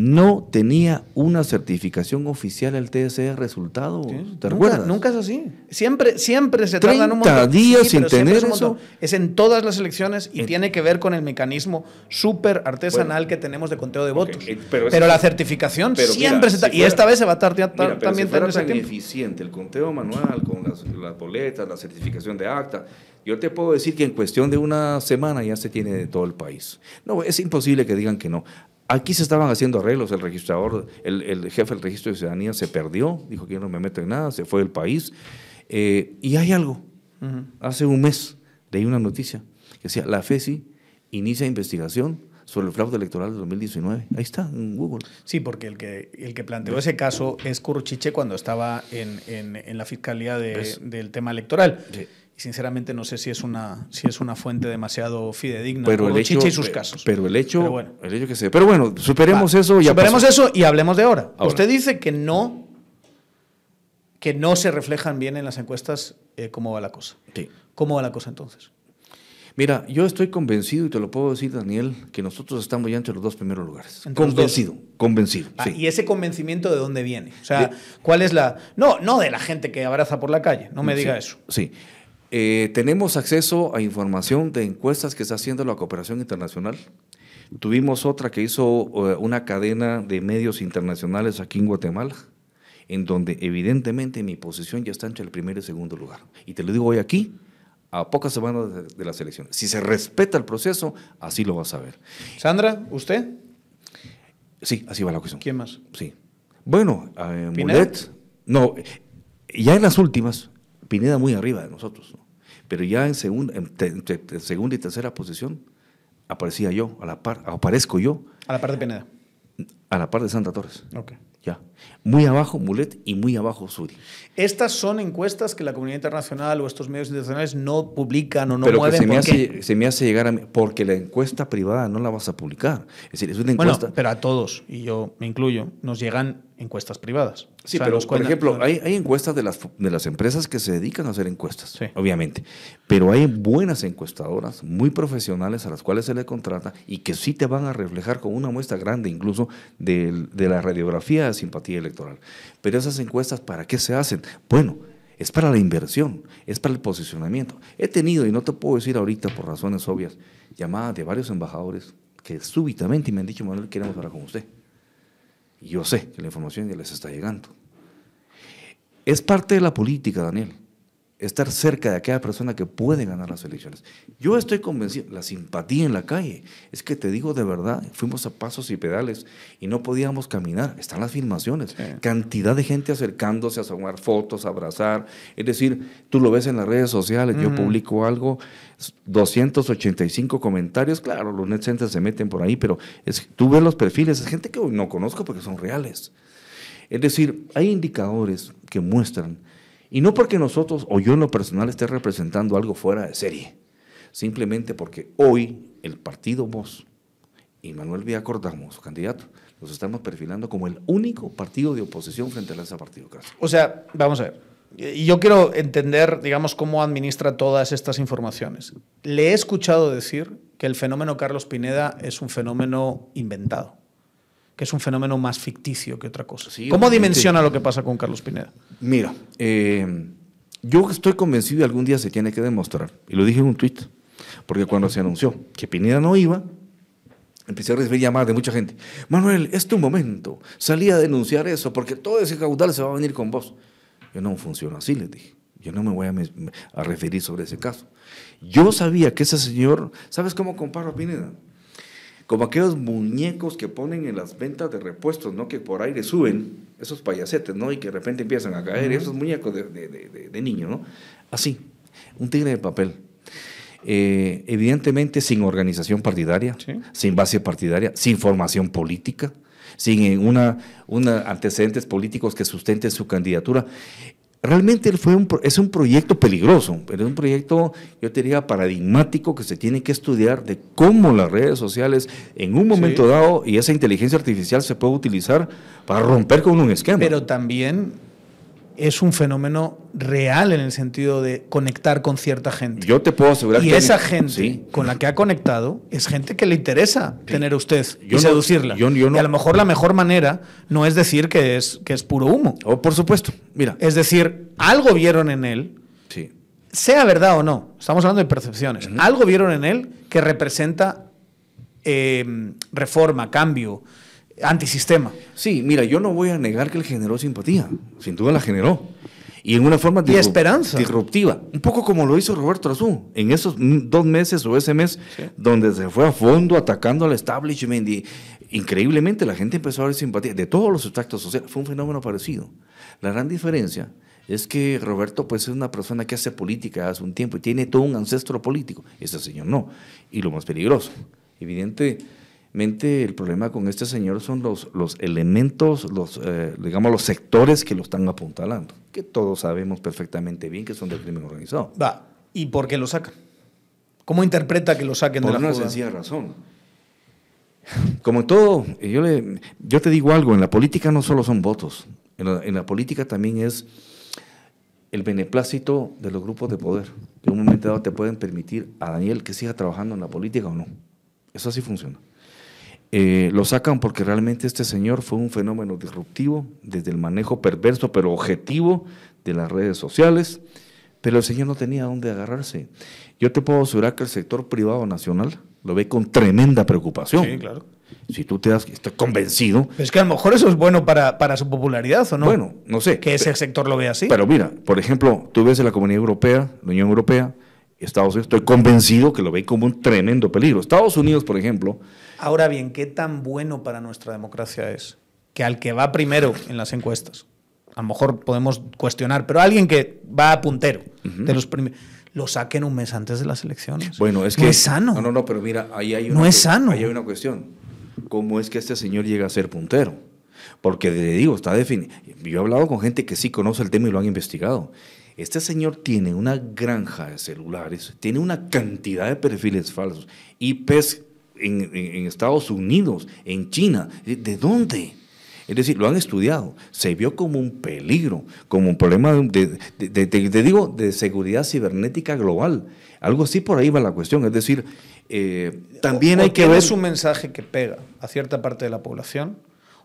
no tenía una certificación oficial el TSE resultado. ¿Te
nunca,
recuerdas?
nunca es así. Siempre, siempre se tardan un
30
montón.
días sin tener
es
eso.
Es en todas las elecciones y
En-
tiene que ver con el mecanismo súper artesanal
Bueno.
que tenemos de conteo de votos.
eh,
pero la certificación
pero mira,
siempre se
si
ta- Y esta vez se va a tardar
Mira, pero
también
si fuera tan eficiente el conteo manual con las, las boletas, la certificación de acta, yo te puedo decir que en cuestión de una semana ya se tiene de todo el país. No, es imposible que digan que no. Aquí se estaban haciendo arreglos, el registrador, el, el jefe del registro de ciudadanía se perdió, dijo que yo no me meto en nada, se fue del país. Eh, y hay algo, hace un mes leí una noticia que decía, la FESI inicia investigación sobre el fraude electoral de 2019. Ahí está, en Google.
Sí, porque el que, el que planteó ese caso es Curruchiche cuando estaba en, en- en la fiscalía de- del tema electoral.
Sí.
Y sinceramente no sé si es una, si es una fuente demasiado fidedigna.
pero el hecho,
y sus casos.
Pero el hecho,
Pero bueno.
el hecho que se. Pero bueno, superemos
Va,
eso. Ya
Superemos
pasó.
eso y hablemos de ahora.
Ahora.
Usted dice que no, que no se reflejan bien en las encuestas eh, cómo va la cosa.
Sí.
¿Cómo va la cosa entonces?
Mira, yo estoy convencido y te lo puedo decir, Daniel, que nosotros estamos ya entre los dos primeros lugares. Convencido, convencido.
Ah,
sí.
¿Y ese convencimiento de dónde viene? O sea,
De-
¿cuál es la...? No, no de la gente que abraza por la calle, no me diga eso.
Sí. Eh, tenemos acceso a información de encuestas que está haciendo la cooperación internacional. Tuvimos otra que hizo eh, una cadena de medios internacionales aquí en Guatemala, en donde evidentemente mi posición ya está entre el primer y segundo lugar. Y te lo digo hoy aquí, a pocas semanas de, de las elecciones. Si se respeta el proceso, así lo vas a ver.
Sandra, ¿usted?
Sí, así va la cuestión.
¿Quién más?
Sí. Bueno, eh. Mulet, no, ya en las últimas, Pineda muy arriba de nosotros, ¿no? pero ya en, segunda, en te- te- te- segunda y tercera posición aparecía yo, a la par, aparezco yo
A la par de Pineda.
a la par de Santa Torres,
Ok.
ya. Muy abajo Mulet y muy abajo Suri.
Estas son encuestas que la comunidad internacional o estos medios internacionales no publican o no
pero que
mueven.
se me, hace, se me hace llegar a mí, porque la encuesta privada no la vas a publicar. Es decir, es una
Bueno,
encuesta...
pero a todos, y yo me incluyo, nos llegan encuestas privadas.
Sí,
O sea,
pero por ejemplo, hay, hay encuestas de las, de las empresas que se dedican a hacer encuestas,
Sí.
obviamente, pero hay buenas encuestadoras, muy profesionales a las cuales se le contrata y que sí te van a reflejar con una muestra grande incluso del- de, la radiografía de simpatía electoral. Pero esas encuestas, ¿para qué se hacen? Bueno, es para la inversión, es para el posicionamiento. He tenido, y no te puedo decir ahorita por razones obvias, llamadas de varios embajadores que súbitamente me han dicho, Manuel, queremos hablar con usted. Y yo sé que la información ya les está llegando. Es parte de la política, Daniel, estar cerca de aquella persona que puede ganar las elecciones. Yo estoy convencido, la simpatía en la calle, es que te digo de verdad, fuimos a pasos y pedales y no podíamos caminar, están las filmaciones,
Sí.
cantidad de gente acercándose a tomar fotos, a abrazar, es decir, tú lo ves en las redes sociales, yo publico algo, 285 comentarios, claro, los net centers se meten por ahí, pero es, tú ves los perfiles, es gente que no conozco porque son reales. Es decir, hay indicadores que muestran, y no porque nosotros o yo en lo personal esté representando algo fuera de serie, simplemente porque hoy el partido Voz y Manuel Villacordamo, su candidato, los estamos perfilando como el único partido de oposición frente a ese partido.
O sea, vamos a ver. Yo quiero entender, digamos, cómo administra todas estas informaciones. Le he escuchado decir que el fenómeno Carlos Pineda es un fenómeno inventado, que es un fenómeno más ficticio que otra cosa.
Sí,
¿Cómo dimensiona lo que pasa con Carlos Pineda?
Mira, eh, yo estoy convencido y algún día se tiene que demostrar, y lo dije en un tuit, porque cuando se anunció que Pineda no iba, empecé a recibir llamadas de mucha gente. Manuel, es tu momento, salí a denunciar eso, porque todo ese caudal se va a venir con vos. Yo no funciona así, les dije. Yo no me voy a, a referir sobre ese caso. Yo sabía que ese señor, ¿sabes cómo comparo a Pineda? Como aquellos muñecos que ponen en las ventas de repuestos, ¿no? Que por aire suben, esos payasetes, ¿no? Y que de repente empiezan a caer, esos muñecos de, de, de, de- niño, ¿no? Así, un tigre de papel. Eh, evidentemente sin organización partidaria,
Sí.
sin base partidaria, sin formación política, sin eh, una, una antecedentes políticos que sustenten su candidatura. Realmente fue un, es un proyecto peligroso, pero es un proyecto, yo te diría, paradigmático que se tiene que estudiar de cómo las redes sociales en un momento
Sí.
dado y esa inteligencia artificial se puede utilizar para romper con un esquema.
Pero también es un fenómeno real en el sentido de conectar con cierta gente.
yo te puedo asegurar
y
que...
esa gente
Sí.
con la que ha conectado es gente que le interesa tener a usted y
Yo no-
seducirla.
yo- yo no-
Y a lo mejor la mejor manera no es decir que es, que es puro humo.
Oh, por supuesto, mira.
Es decir, algo vieron en él,
Sí.
sea verdad o no, estamos hablando de percepciones, algo vieron en él que representa eh, reforma, cambio, antisistema.
Sí, mira, yo no voy a negar que él generó simpatía, sin duda la generó. Y en una forma
Y
disrup-
esperanza.
disruptiva, un poco como lo hizo Roberto Arzú, en esos dos meses o ese mes,
Sí.
donde se fue a fondo atacando al establishment y increíblemente la gente empezó a ver simpatía de todos los extractos sociales, fue un fenómeno parecido. La gran diferencia es que Roberto pues es una persona que hace política hace un tiempo y tiene todo un ancestro político, ese señor no, y lo más peligroso, el problema con este señor son los, los elementos, los, eh, digamos los sectores que lo están apuntalando, que todos sabemos perfectamente bien que son del crimen organizado.
Va, ¿y por qué lo sacan? ¿Cómo interpreta que lo saquen
Por
de la
una
jugada?
sencilla razón. Como en todo, yo, le, yo te digo algo, en la política no solo son votos, en la, en la política también es el beneplácito de los grupos de poder, que en un momento dado te pueden permitir a Daniel que siga trabajando en la política o no. Eso así funciona. Eh, lo sacan porque realmente este señor fue un fenómeno disruptivo desde el manejo perverso pero objetivo de las redes sociales, pero el señor no tenía dónde agarrarse. Yo te puedo asegurar que el sector privado nacional lo ve con tremenda preocupación.
Sí, claro.
Si tú te das, estoy convencido,
Pero es que a lo mejor eso es bueno para, para su popularidad, ¿o no?
bueno, no sé.
que ese sector lo vea así.
Pero mira, por ejemplo, tú ves en la Comunidad Europea, la Unión Europea, Estados Unidos, estoy convencido que lo ve como un tremendo peligro. Estados Unidos, por ejemplo,
Ahora bien, ¿qué tan bueno para nuestra democracia es que al que va primero en las encuestas, a lo mejor podemos cuestionar, pero alguien que va a puntero de los primeros, lo saquen un mes antes de las elecciones?
Bueno, es
no
que.
es sano.
No, no, no, pero mira, ahí hay
No
una,
es sano.
Ahí hay una cuestión. ¿Cómo es que este señor llega a ser puntero? Porque le digo, está definido. Yo he hablado con gente que sí conoce el tema y lo han investigado. Este señor tiene una granja de celulares, tiene una cantidad de perfiles falsos, IPs en, en- en Estados Unidos, en China. ¿De dónde? Es decir, lo han estudiado. Se vio como un peligro, como un problema de, de- de- de- de- digo, de seguridad cibernética global. Algo así por ahí va la cuestión. Es decir, eh, también hay que ver...
tienes un mensaje que pega a cierta parte de la población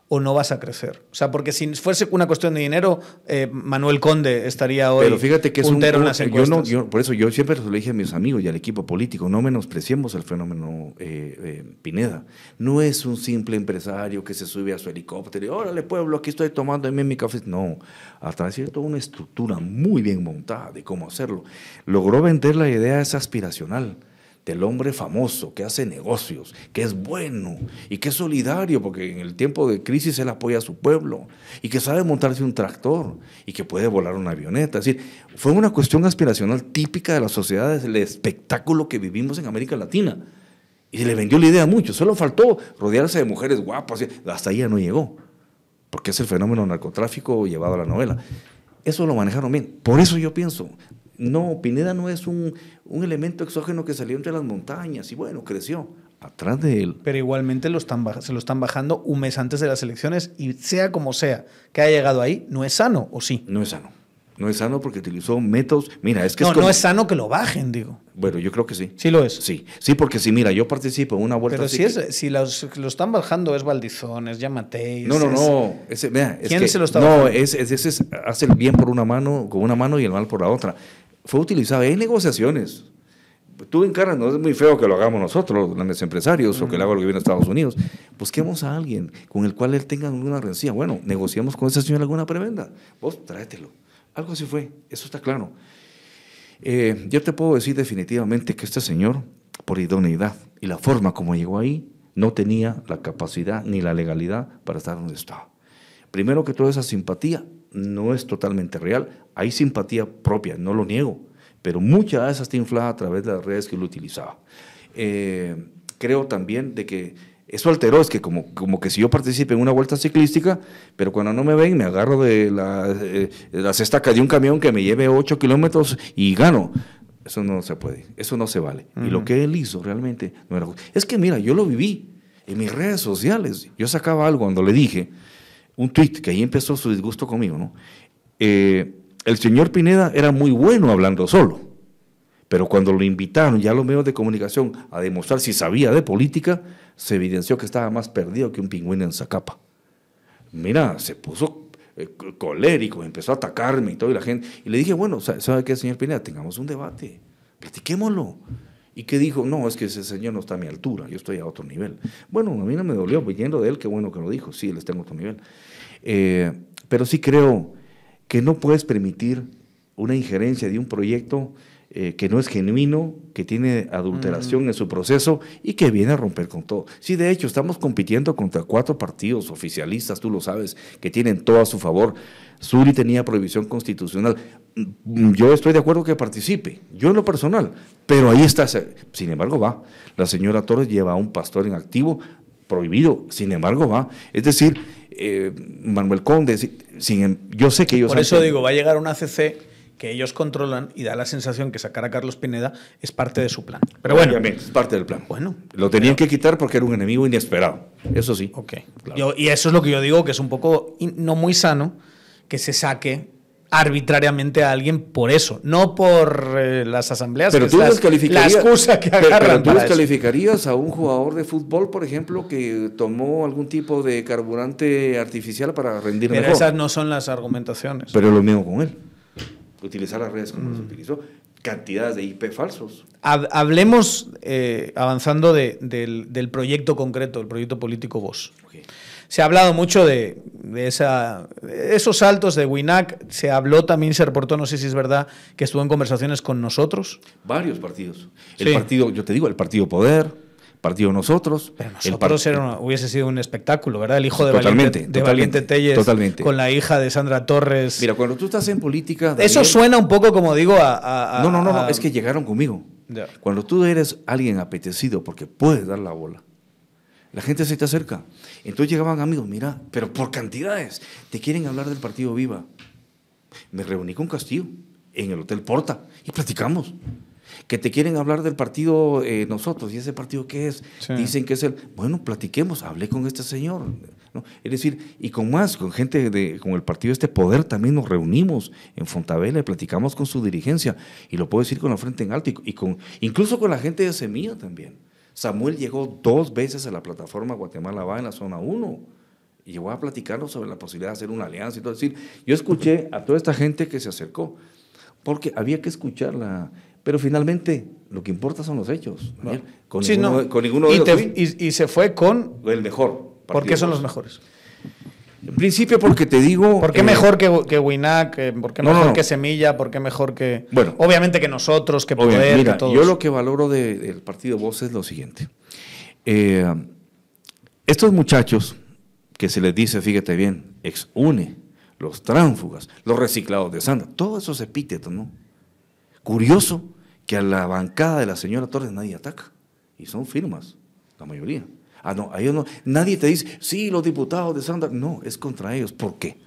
o no vas a crecer. O sea, porque si fuese una cuestión de dinero, eh, Manuel Conde estaría hoy
Pero fíjate que es un,
en las
yo
encuestas.
no, yo- por eso yo siempre lo dije a mis amigos y al equipo político, no menospreciemos el fenómeno eh, eh, Pineda. No es un simple empresario que se sube a su helicóptero y órale pueblo, aquí estoy tomando mi café. No, a través de toda una estructura muy bien montada de cómo hacerlo. Logró vender la idea esa aspiracional del hombre famoso que hace negocios, que es bueno y que es solidario, porque en el tiempo de crisis él apoya a su pueblo y que sabe montarse un tractor y que puede volar una avioneta. Es decir, fue una cuestión aspiracional típica de la sociedad, del espectáculo que vivimos en América Latina. Y se le vendió la idea a muchos. Solo faltó rodearse de mujeres guapas. Hasta ahí ya no llegó. Porque es el fenómeno narcotráfico llevado a la novela. Eso lo manejaron bien. Por eso yo pienso, no, Pineda no es un, un elemento exógeno que salió entre las montañas y bueno, creció. atrás de él.
Pero igualmente lo están, se lo están bajando un mes antes de las elecciones y sea como sea que haya llegado ahí, no es sano, ¿o sí?
No es sano. No es sano porque utilizó métodos. Mira, es que
no,
es como-
no es sano que lo bajen, digo.
Bueno, yo creo que sí.
Sí lo es.
Sí, sí, porque si mira, yo participo en una vuelta.
Pero si,
que-
es, si los, lo están bajando es Valdizón, es Yamatei.
No, no,
es-
no. Ese, es
¿Quién
que-
se lo está
No,
bajando?
es, es- ese es- hace el bien por una mano, con una mano y el mal por la otra. Fue utilizado en negociaciones. Tú encargas, no es muy feo que lo hagamos nosotros, los grandes empresarios, o que lo haga el gobierno de Estados Unidos. Busquemos a alguien con el cual él tenga alguna rencilla. Bueno, negociamos con ese señor alguna prebenda. Vos tráetelo. Algo así fue, eso está claro. Eh, yo te puedo decir definitivamente que este señor, por idoneidad y la forma como llegó ahí, no tenía la capacidad ni la legalidad para estar donde estaba. Primero que toda esa simpatía no es totalmente real. Hay simpatía propia, no lo niego, pero mucha de esa está inflada a través de las redes que él utilizaba. Eh, creo también de que eso alteró, es que como, como que si yo participe en una vuelta ciclística, pero cuando no me ven me agarro de la, eh, de las estacas de un camión que me lleve 8 kilómetros y gano. Eso no se puede, eso no se vale. Y lo que él hizo realmente no era... Es que mira, yo lo viví en mis redes sociales. Yo sacaba algo cuando le dije, un tweet, que ahí empezó su disgusto conmigo, ¿no? Eh, el señor Pineda era muy bueno hablando solo, pero cuando lo invitaron ya los medios de comunicación a demostrar si sabía de política, se evidenció que estaba más perdido que un pingüino en Zacapa. Mira, se puso eh, co- colérico, empezó a atacarme y todo, y la gente. Y le dije, bueno, sa- ¿sabe qué, señor Pineda? Tengamos un debate, platiquémoslo. ¿Y qué dijo? No, es que ese señor no está a mi altura, yo estoy a otro nivel. Bueno, a mí no me dolió, viniendo de él, qué bueno que lo dijo, sí, él está en otro nivel. Eh, pero sí creo que no puedes permitir una injerencia de un proyecto eh, que no es genuino, que tiene adulteración en su proceso y que viene a romper con todo. Sí, de hecho, estamos compitiendo contra cuatro partidos oficialistas, tú lo sabes, que tienen todo a su favor. Suri tenía prohibición constitucional. Mm, Yo estoy de acuerdo que participe, yo en lo personal, pero ahí está. Sin embargo, va. La señora Torres lleva a un pastor en activo prohibido, sin embargo, va. Es decir, eh, Manuel Conde, sin, em- yo sé que ellos...
Por eso digo, va a llegar una CC que ellos controlan y da la sensación que sacar a Carlos Pineda es parte de su plan. Pero bueno,
es parte del plan.
Bueno.
Lo tenían que quitar porque era un enemigo inesperado. Eso sí.
ok.
Claro.
Yo- y eso es lo que yo digo, que es un poco no muy sano que se saque arbitrariamente a alguien por eso, no por eh, las asambleas.
Pero
que
tú descalificarías.
La excusa que
pero- tú
eso.
descalificarías a un jugador de fútbol, por ejemplo, que tomó algún tipo de carburante artificial para rendir
Pero
mejor.
esas no son las argumentaciones.
Pero es lo mismo con él. Utilizar las redes como
Mm.
las utilizó. Cantidades de IP falsos.
Hab- Hablemos, eh, avanzando de- del, del proyecto concreto, el proyecto político Vox. Se ha hablado mucho de, de esa, de esos saltos de Winac. Se habló también, se reportó, no sé si es verdad, que estuvo en conversaciones con nosotros.
Varios partidos. El
Sí.
partido, yo te digo, el partido Poder, partido Nosotros.
Pero
el
nosotros
par-
era una- hubiese sido un espectáculo, ¿verdad? El hijo de
Totalmente,
Valiente, de
totalmente,
Valiente Telles
totalmente.
con la hija de Sandra Torres.
Mira, cuando tú estás en política.
Eso suena un poco, como digo, a...
No, no, no, no, es que llegaron conmigo. Cuando tú eres alguien apetecido porque puedes dar la bola, la gente se te acerca. Entonces llegaban amigos, mira, pero por cantidades, te quieren hablar del partido Viva. Me reuní con Castillo en el Hotel Porta y platicamos. Que te quieren hablar del partido eh, nosotros, ¿y ese partido qué es?
Sí.
Dicen que es el. Bueno, platiquemos, hablé con este señor. ¿no? Es decir, y con más, con gente de, con el partido Este Poder también nos reunimos en Fontavela y platicamos con su dirigencia. Y lo puedo decir con la frente en alto, y, y con, incluso con la gente de Semilla también. Samuel llegó dos veces a la plataforma Guatemala Va en la zona 1 y llegó a platicarnos sobre la posibilidad de hacer una alianza y todo. Es decir, yo escuché a toda esta gente que se acercó, porque había que escucharla. Pero finalmente, lo que importa son los hechos. Daniel. Con,
Sí,
ninguno,
no.
con ninguno de
y, te- y- y se fue con...
el mejor.
¿Por qué son los mejores?
En principio, porque te digo.
¿Por qué
eh,
mejor que, que Winac? eh, ¿Por qué
no,
mejor
no.
que Semilla? ¿Por qué mejor que.?
Bueno.
Obviamente que nosotros, que Poder,
mira,
que todos.
yo lo que valoro de- del partido Voz es lo siguiente. Eh, estos muchachos que se les dice, fíjate bien, ex UNE, los tránfugas, los reciclados de Sandra, todos esos epítetos, ¿no? Curioso que a la bancada de la señora Torres nadie ataca. Y son firmas, la mayoría. Ah, no, a ellos no. Nadie te dice, sí, los diputados de Sandra. No, es contra ellos. ¿Por qué?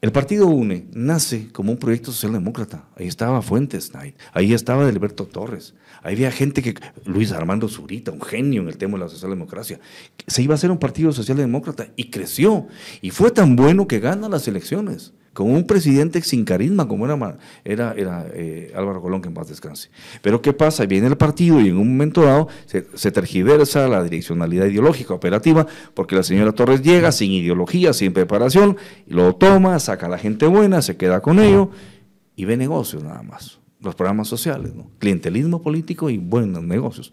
El partido UNE nace como un proyecto socialdemócrata. Ahí estaba Fuentes, ahí estaba Delberto Torres, ahí había gente que, Luis Armando Zurita, un genio en el tema de la socialdemocracia, se iba a hacer un partido socialdemócrata y creció. Y fue tan bueno que gana las elecciones con un presidente sin carisma como era, era, eh, Álvaro Colón, que en paz descanse. Pero ¿qué pasa? Viene el partido y en un momento dado se, tergiversa la direccionalidad ideológica operativa porque la señora Torres llega sin ideología, sin preparación, lo toma, saca a la gente buena, se queda con ello y ve negocios nada más. Los programas sociales, clientelismo político y buenos negocios.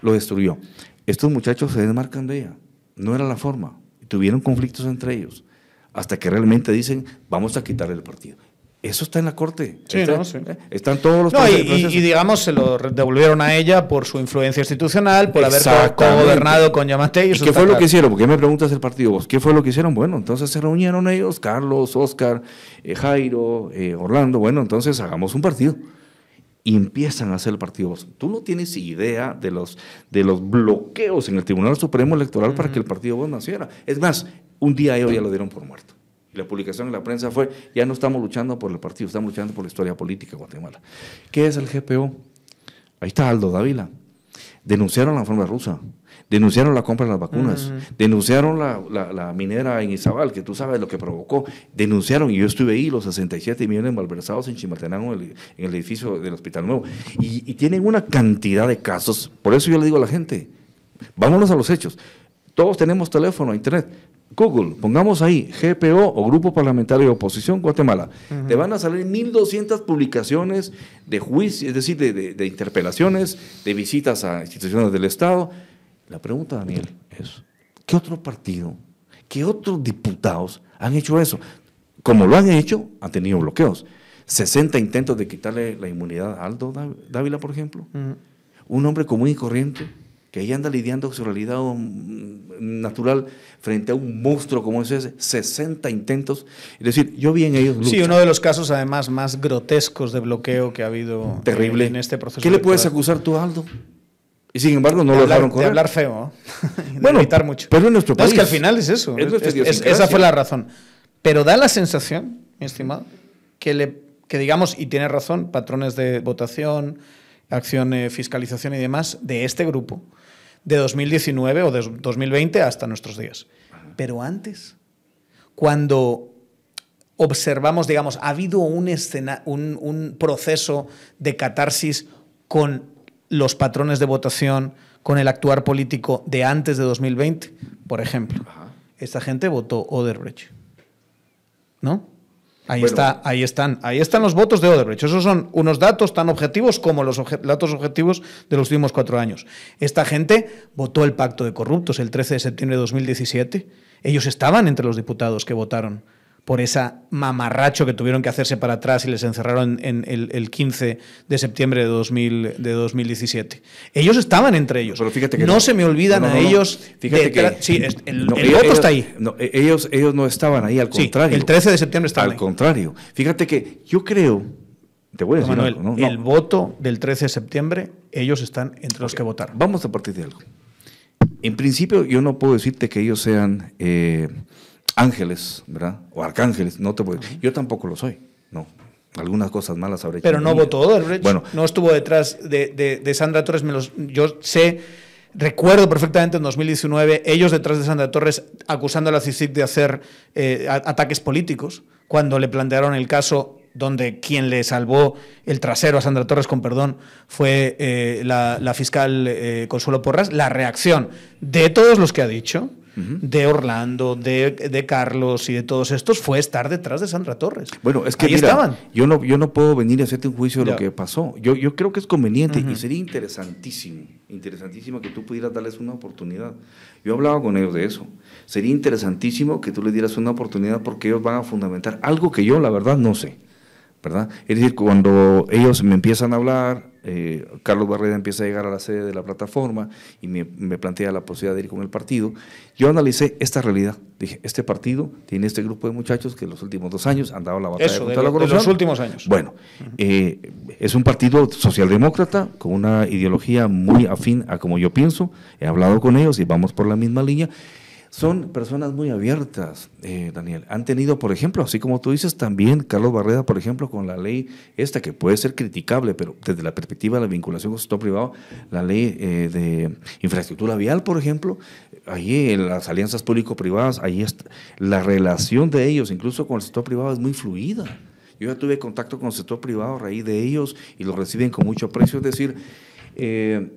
Lo destruyó. Estos muchachos se desmarcan de ella. No era la forma. Tuvieron conflictos entre ellos hasta que realmente dicen, vamos a quitarle el partido. Eso está en la corte.
Sí,
no,
sí.
Están todos los
no, y, y, digamos, se lo devolvieron a ella por su influencia institucional, por haber gobernado con Yamate.
¿Y, qué fue lo que hicieron? Porque me preguntas el partido vos, ¿qué fue lo que hicieron? Bueno, entonces se reunieron ellos, Carlos, Oscar, eh, Jairo, eh, Orlando. Bueno, entonces hagamos un partido. Y empiezan a hacer el partido. Tú no tienes idea de los, de los bloqueos en el Tribunal Supremo Electoral para que el partido vos naciera. Es más, un día ellos ya lo dieron por muerto. Y la publicación en la prensa fue, ya no estamos luchando por el partido, estamos luchando por la historia política de Guatemala. ¿Qué es el GPO? Ahí está Aldo Dávila. Denunciaron la forma rusa, denunciaron la compra de las vacunas, denunciaron la, minera en Izabal, que tú sabes lo que provocó, denunciaron, y yo estuve ahí, los 67 millones malversados en Chimaltenango, en el, edificio del Hospital Nuevo, y, y tienen una cantidad de casos, por eso yo le digo a la gente, vámonos a los hechos, todos tenemos teléfono, internet, Google, pongamos ahí GPO o Grupo Parlamentario de Oposición Guatemala. Te van a salir 1.200 publicaciones de juicio, es decir, de, interpelaciones, de visitas a instituciones del Estado. La pregunta, Daniel, es, ¿qué otro partido, qué otros diputados han hecho eso? Como lo han hecho, han tenido bloqueos. 60 intentos de quitarle la inmunidad a Aldo Dávila, por ejemplo. Un hombre común y corriente que ahí anda lidiando con su realidad natural frente a un monstruo como ese, 60 intentos. Es decir, yo vi en ellos
Sí, uno de los casos además más grotescos de bloqueo que ha habido
Terrible.
en este proceso.
¿Qué le puedes acusar tú Aldo? Y sin embargo no lo dejaron correr.
De hablar feo,
de bueno, mucho. Pero en nuestro país.
es que al final es eso. esa fue la razón. Pero da la sensación, mi estimado, que, le, que digamos, y tiene razón, patrones de votación, acción, eh, fiscalización y demás, de este grupo, de 2019 o de 2020 hasta nuestros días. Pero antes, cuando observamos, digamos, ha habido un, escena, un, proceso de catarsis con los patrones de votación, con el actuar político de antes de 2020, por ejemplo. Esta gente votó Oderbrecht. ¿No? Ahí, está, ahí, están, ahí están los votos de Odebrecht. Esos son unos datos tan objetivos como los datos objetivos de los últimos cuatro años. Esta gente votó el pacto de corruptos el 13 de septiembre de 2017. Ellos estaban entre los diputados que votaron por esa mamarracho que tuvieron que hacerse para atrás y les encerraron en el, 15 de septiembre de, 2000, de 2017. Ellos estaban entre ellos.
Pero fíjate que
no, se me olvidan a ellos.
Fíjate que
sí, el, voto está ahí.
Ellos, ellos no estaban ahí, al contrario.
el 13 de septiembre estaban
Al contrario. Fíjate que yo creo, te voy a decir
algo, El voto del 13 de septiembre, ellos están entre los que votaron.
Vamos a partir de algo. En principio, yo no puedo decirte que ellos sean eh, ángeles, ¿verdad? O arcángeles, no te puedo. Yo tampoco lo soy, no. Algunas cosas malas habré
Pero no votó Bueno. No estuvo detrás de, Sandra Torres. Me los, yo sé, recuerdo perfectamente en 2019, ellos detrás de Sandra Torres acusando a la CICIC de hacer eh, ataques políticos, cuando le plantearon el caso donde quien le salvó el trasero a Sandra Torres, con perdón, fue eh, la, fiscal eh, Consuelo Porras, la reacción de todos los que ha dicho, de Orlando, de, Carlos y de todos estos fue estar detrás de Sandra Torres.
Bueno, es que estaban. Yo no, yo no puedo venir a hacerte un juicio de lo que pasó. Yo, yo creo que es conveniente y sería interesantísimo, interesantísimo que tú pudieras darles una oportunidad. Yo hablaba con ellos de eso. Sería interesantísimo que tú les dieras una oportunidad porque ellos van a fundamentar algo que yo la verdad no sé. ¿verdad? Es decir, cuando ellos me empiezan a hablar, eh, Carlos Barreda empieza a llegar a la sede de la plataforma y me, plantea la posibilidad de ir con el partido, yo analicé esta realidad. Dije, este partido tiene este grupo de muchachos que en los últimos dos años han dado la batalla
contra la corrupción. los últimos años.
Bueno, eh, es un partido socialdemócrata con una ideología muy afín a como yo pienso. He hablado con ellos y vamos por la misma línea son personas muy abiertas, eh, Daniel. Han tenido, por ejemplo, así como tú dices, también Carlos Barreda, por ejemplo, con la ley esta que puede ser criticable, pero desde la perspectiva de la vinculación con el sector privado, la ley eh, de infraestructura vial, por ejemplo, ahí en las alianzas público-privadas, ahí está, la relación de ellos, incluso con el sector privado, es muy fluida. Yo ya tuve contacto con el sector privado a raíz de ellos y lo reciben con mucho precio. Es decir, eh,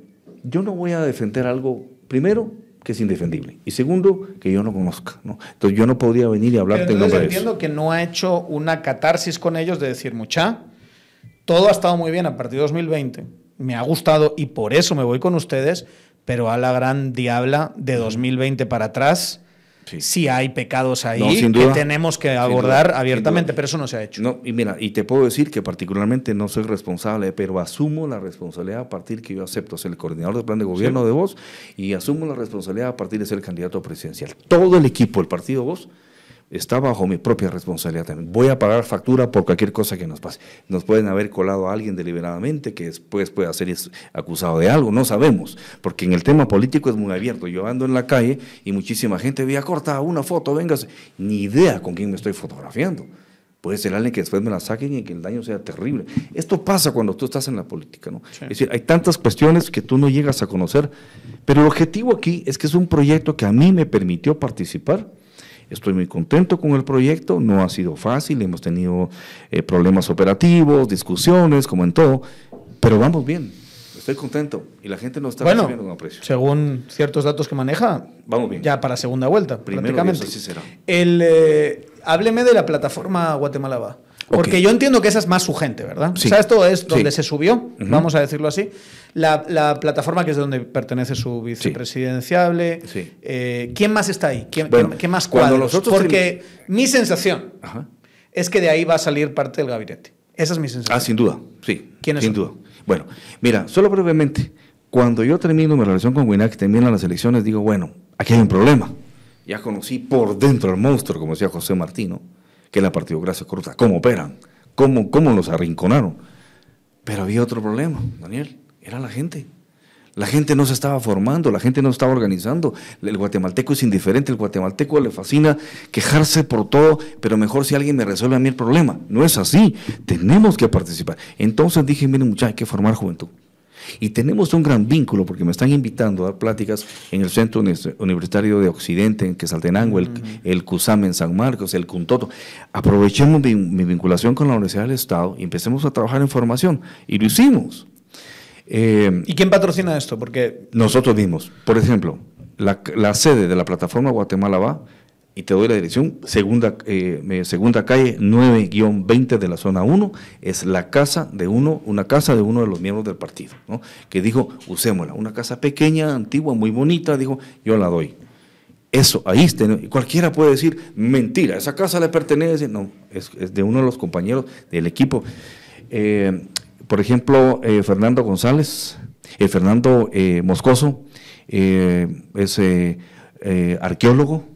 yo no voy a defender algo, primero, que es indefendible. Y segundo, que yo no conozca. ¿no? Entonces yo no podría venir y hablarte
en
nombre de
entiendo que no ha hecho una catarsis con ellos de decir, mucha, todo ha estado muy bien a partir de 2020, me ha gustado y por eso me voy con ustedes, pero a la gran diabla de 2020 para atrás Sí. hay pecados ahí que tenemos que abordar abiertamente, pero eso no se ha hecho.
No, y mira, y te puedo decir que particularmente no soy responsable, pero asumo la responsabilidad a partir que yo acepto ser el coordinador del plan de gobierno de vos y asumo la responsabilidad a partir de ser el candidato presidencial. Todo el equipo, el partido vos, está bajo mi propia responsabilidad también. Voy a pagar factura por cualquier cosa que nos pase. Nos pueden haber colado a alguien deliberadamente que después pueda ser acusado de algo, no sabemos, porque en el tema político es muy abierto. Yo ando en la calle y muchísima gente había cortado una foto, vengas, ni idea con quién me estoy fotografiando. Puede ser alguien que después me la saquen y que el daño sea terrible. Esto pasa cuando tú estás en la política, ¿no? Es decir, hay tantas cuestiones que tú no llegas a conocer, pero el objetivo aquí es que es un proyecto que a mí me permitió participar Estoy muy contento con el proyecto, no ha sido fácil, hemos tenido eh, problemas operativos, discusiones, como en todo, pero vamos bien. Estoy contento y la gente nos está
bueno, recibiendo con aprecio. Según ciertos datos que maneja,
vamos bien.
Ya para segunda vuelta,
Primero
prácticamente.
así será.
El, eh, hábleme de la plataforma Guatemala Va. Porque yo entiendo que esa es más su gente, ¿verdad?
Sí.
O sea, esto es donde se subió, vamos a decirlo así. La, plataforma que es de donde pertenece su vicepresidenciable. Eh, ¿Quién más está ahí? ¿Quién, más cuadros? Porque mi sensación es que de ahí va a salir parte del gabinete. Esa es mi sensación.
Ah, sin duda, sí.
¿Quiénes
Sin duda. Bueno, mira, solo brevemente. Cuando yo termino mi relación con Winac, terminan las elecciones, digo, bueno, aquí hay un problema. Ya conocí por dentro al monstruo, como decía José Martino que la partidocracia corrupta, cómo operan, cómo, cómo los arrinconaron. Pero había otro problema, Daniel, era la gente. La gente no se estaba formando, la gente no estaba organizando. El guatemalteco es indiferente, el guatemalteco le fascina quejarse por todo, pero mejor si alguien me resuelve a mí el problema. No es así, tenemos que participar. Entonces dije, miren muchachos, hay que formar juventud. Y tenemos un gran vínculo porque me están invitando a dar pláticas en el Centro Universitario de Occidente, en Quesaltenango, el, el CUSAM en San Marcos, el CUNTOTO. Aprovechemos mi, vinculación con la Universidad del Estado y empecemos a trabajar en formación. Y lo hicimos.
Eh, ¿Y quién patrocina esto? Porque
nosotros mismos. Por ejemplo, la, la sede de la plataforma Guatemala va y te doy la dirección, segunda, eh, segunda calle 9-20 de la zona 1, es la casa de uno, una casa de uno de los miembros del partido, ¿no? que dijo, usémosla, una casa pequeña, antigua, muy bonita, dijo, yo la doy. Eso, ahí está, cualquiera puede decir, mentira, esa casa le pertenece, no, es, de uno de los compañeros del equipo. Eh, por ejemplo, eh, Fernando González, Fernando Moscoso, es arqueólogo,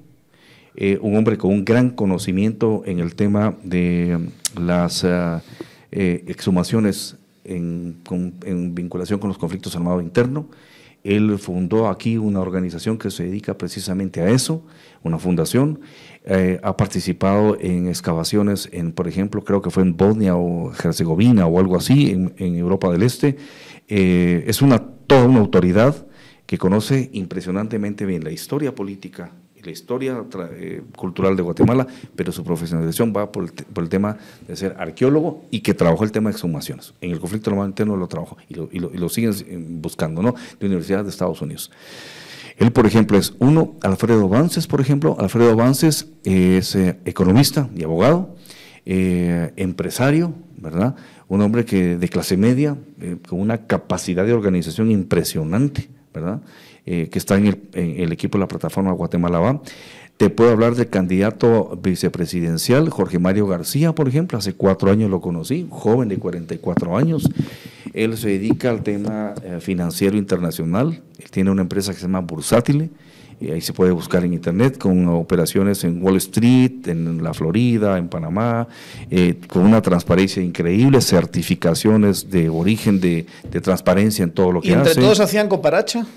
eh, un hombre con un gran conocimiento en el tema de um, las uh, eh, exhumaciones en, vinculación con los conflictos armados internos. Él fundó aquí una organización que se dedica precisamente a eso, una fundación. Eh, ha participado en excavaciones, en, por ejemplo, creo que fue en Bosnia o Herzegovina o algo así, en, en Europa del Este. es una, toda una autoridad que conoce impresionantemente bien la historia política la historia eh, cultural de Guatemala, pero su profesionalización va por el, tema de ser arqueólogo y que trabajó el tema de exhumaciones. En el conflicto armado interno lo trabajó y lo, y lo, siguen eh, buscando, ¿no? De universidades de Estados Unidos. Él, por ejemplo, es uno, Alfredo Vances, por ejemplo. Alfredo Vances es eh, economista y abogado, empresario, ¿verdad? Un hombre que de clase media, con una capacidad de organización impresionante, ¿verdad? Eh, que está en el, equipo de la plataforma Guatemala Va. Te puedo hablar del candidato vicepresidencial, Jorge Mario García, por ejemplo. Hace cuatro años lo conocí, joven de 44 años. Él se dedica al tema eh, financiero internacional. Él tiene una empresa que se llama Bursátile. Y ahí se puede buscar en internet con operaciones en Wall Street, en la Florida, en Panamá, eh, con una transparencia increíble, certificaciones de origen de, transparencia en todo lo que
¿Y
hace.
entre todos hacían coparacha?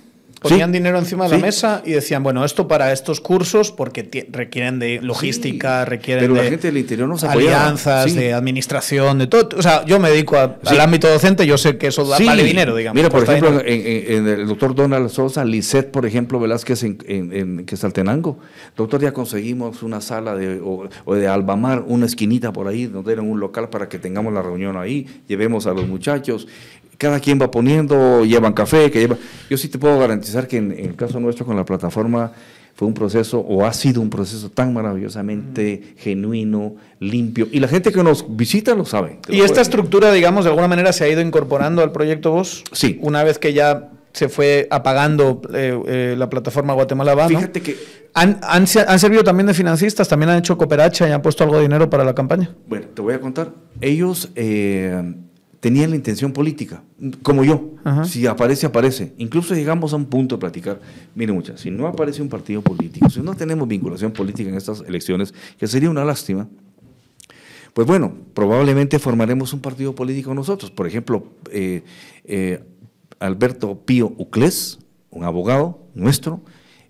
Ponían dinero encima de la mesa y decían, bueno, esto para estos cursos, porque requieren de logística, requieren
pero
de
la gente del interior no
alianzas, de administración, de todo. O sea, yo me dedico al ámbito docente, yo sé que eso vale dinero, digamos.
Mira, por ejemplo, en, el doctor Donald Sosa, Lisset, por ejemplo, Velázquez en, en, Quesaltenango. Doctor, ya conseguimos una sala de, o, de Albamar, una esquinita por ahí, donde era un local para que tengamos la reunión ahí, llevemos a los muchachos cada quien va poniendo, llevan café, que lleva... Yo sí te puedo garantizar que en, el caso nuestro con la plataforma fue un proceso o ha sido un proceso tan maravillosamente mm. genuino, limpio. Y la gente que nos visita lo sabe.
¿Y esta estructura, digamos, de alguna manera se ha ido incorporando al proyecto Vos?
Sí.
Una vez que ya se fue apagando eh, eh, la plataforma Guatemala Va.
Fíjate que.
¿Han, han, servido también de financistas? ¿También han hecho cooperacha y han puesto algo de dinero para la campaña?
Bueno, te voy a contar. Ellos. Eh, tenían la intención política, como yo. Si aparece, aparece. Incluso llegamos a un punto de platicar, mire muchachos, si no aparece un partido político, si no tenemos vinculación política en estas elecciones, que sería una lástima, pues bueno, probablemente formaremos un partido político nosotros. Por ejemplo, eh, eh, Alberto Pío Uclés, un abogado nuestro,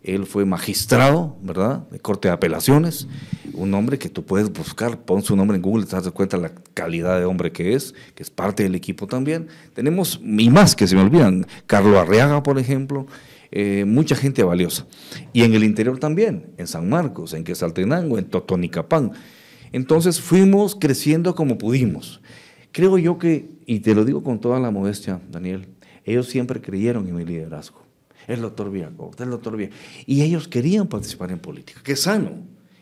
él fue magistrado, ¿verdad?, de Corte de Apelaciones, un hombre que tú puedes buscar, pon su nombre en Google, te das cuenta la calidad de hombre que es, que es parte del equipo también. Tenemos, y más que se me olvidan, Carlos Arriaga, por ejemplo, eh, mucha gente valiosa. Y en el interior también, en San Marcos, en Quesaltenango, en Totonicapán. Entonces fuimos creciendo como pudimos. Creo yo que, y te lo digo con toda la modestia, Daniel, ellos siempre creyeron en mi liderazgo el doctor Villacorta, el doctor Villa. Y ellos querían participar en política, que sano.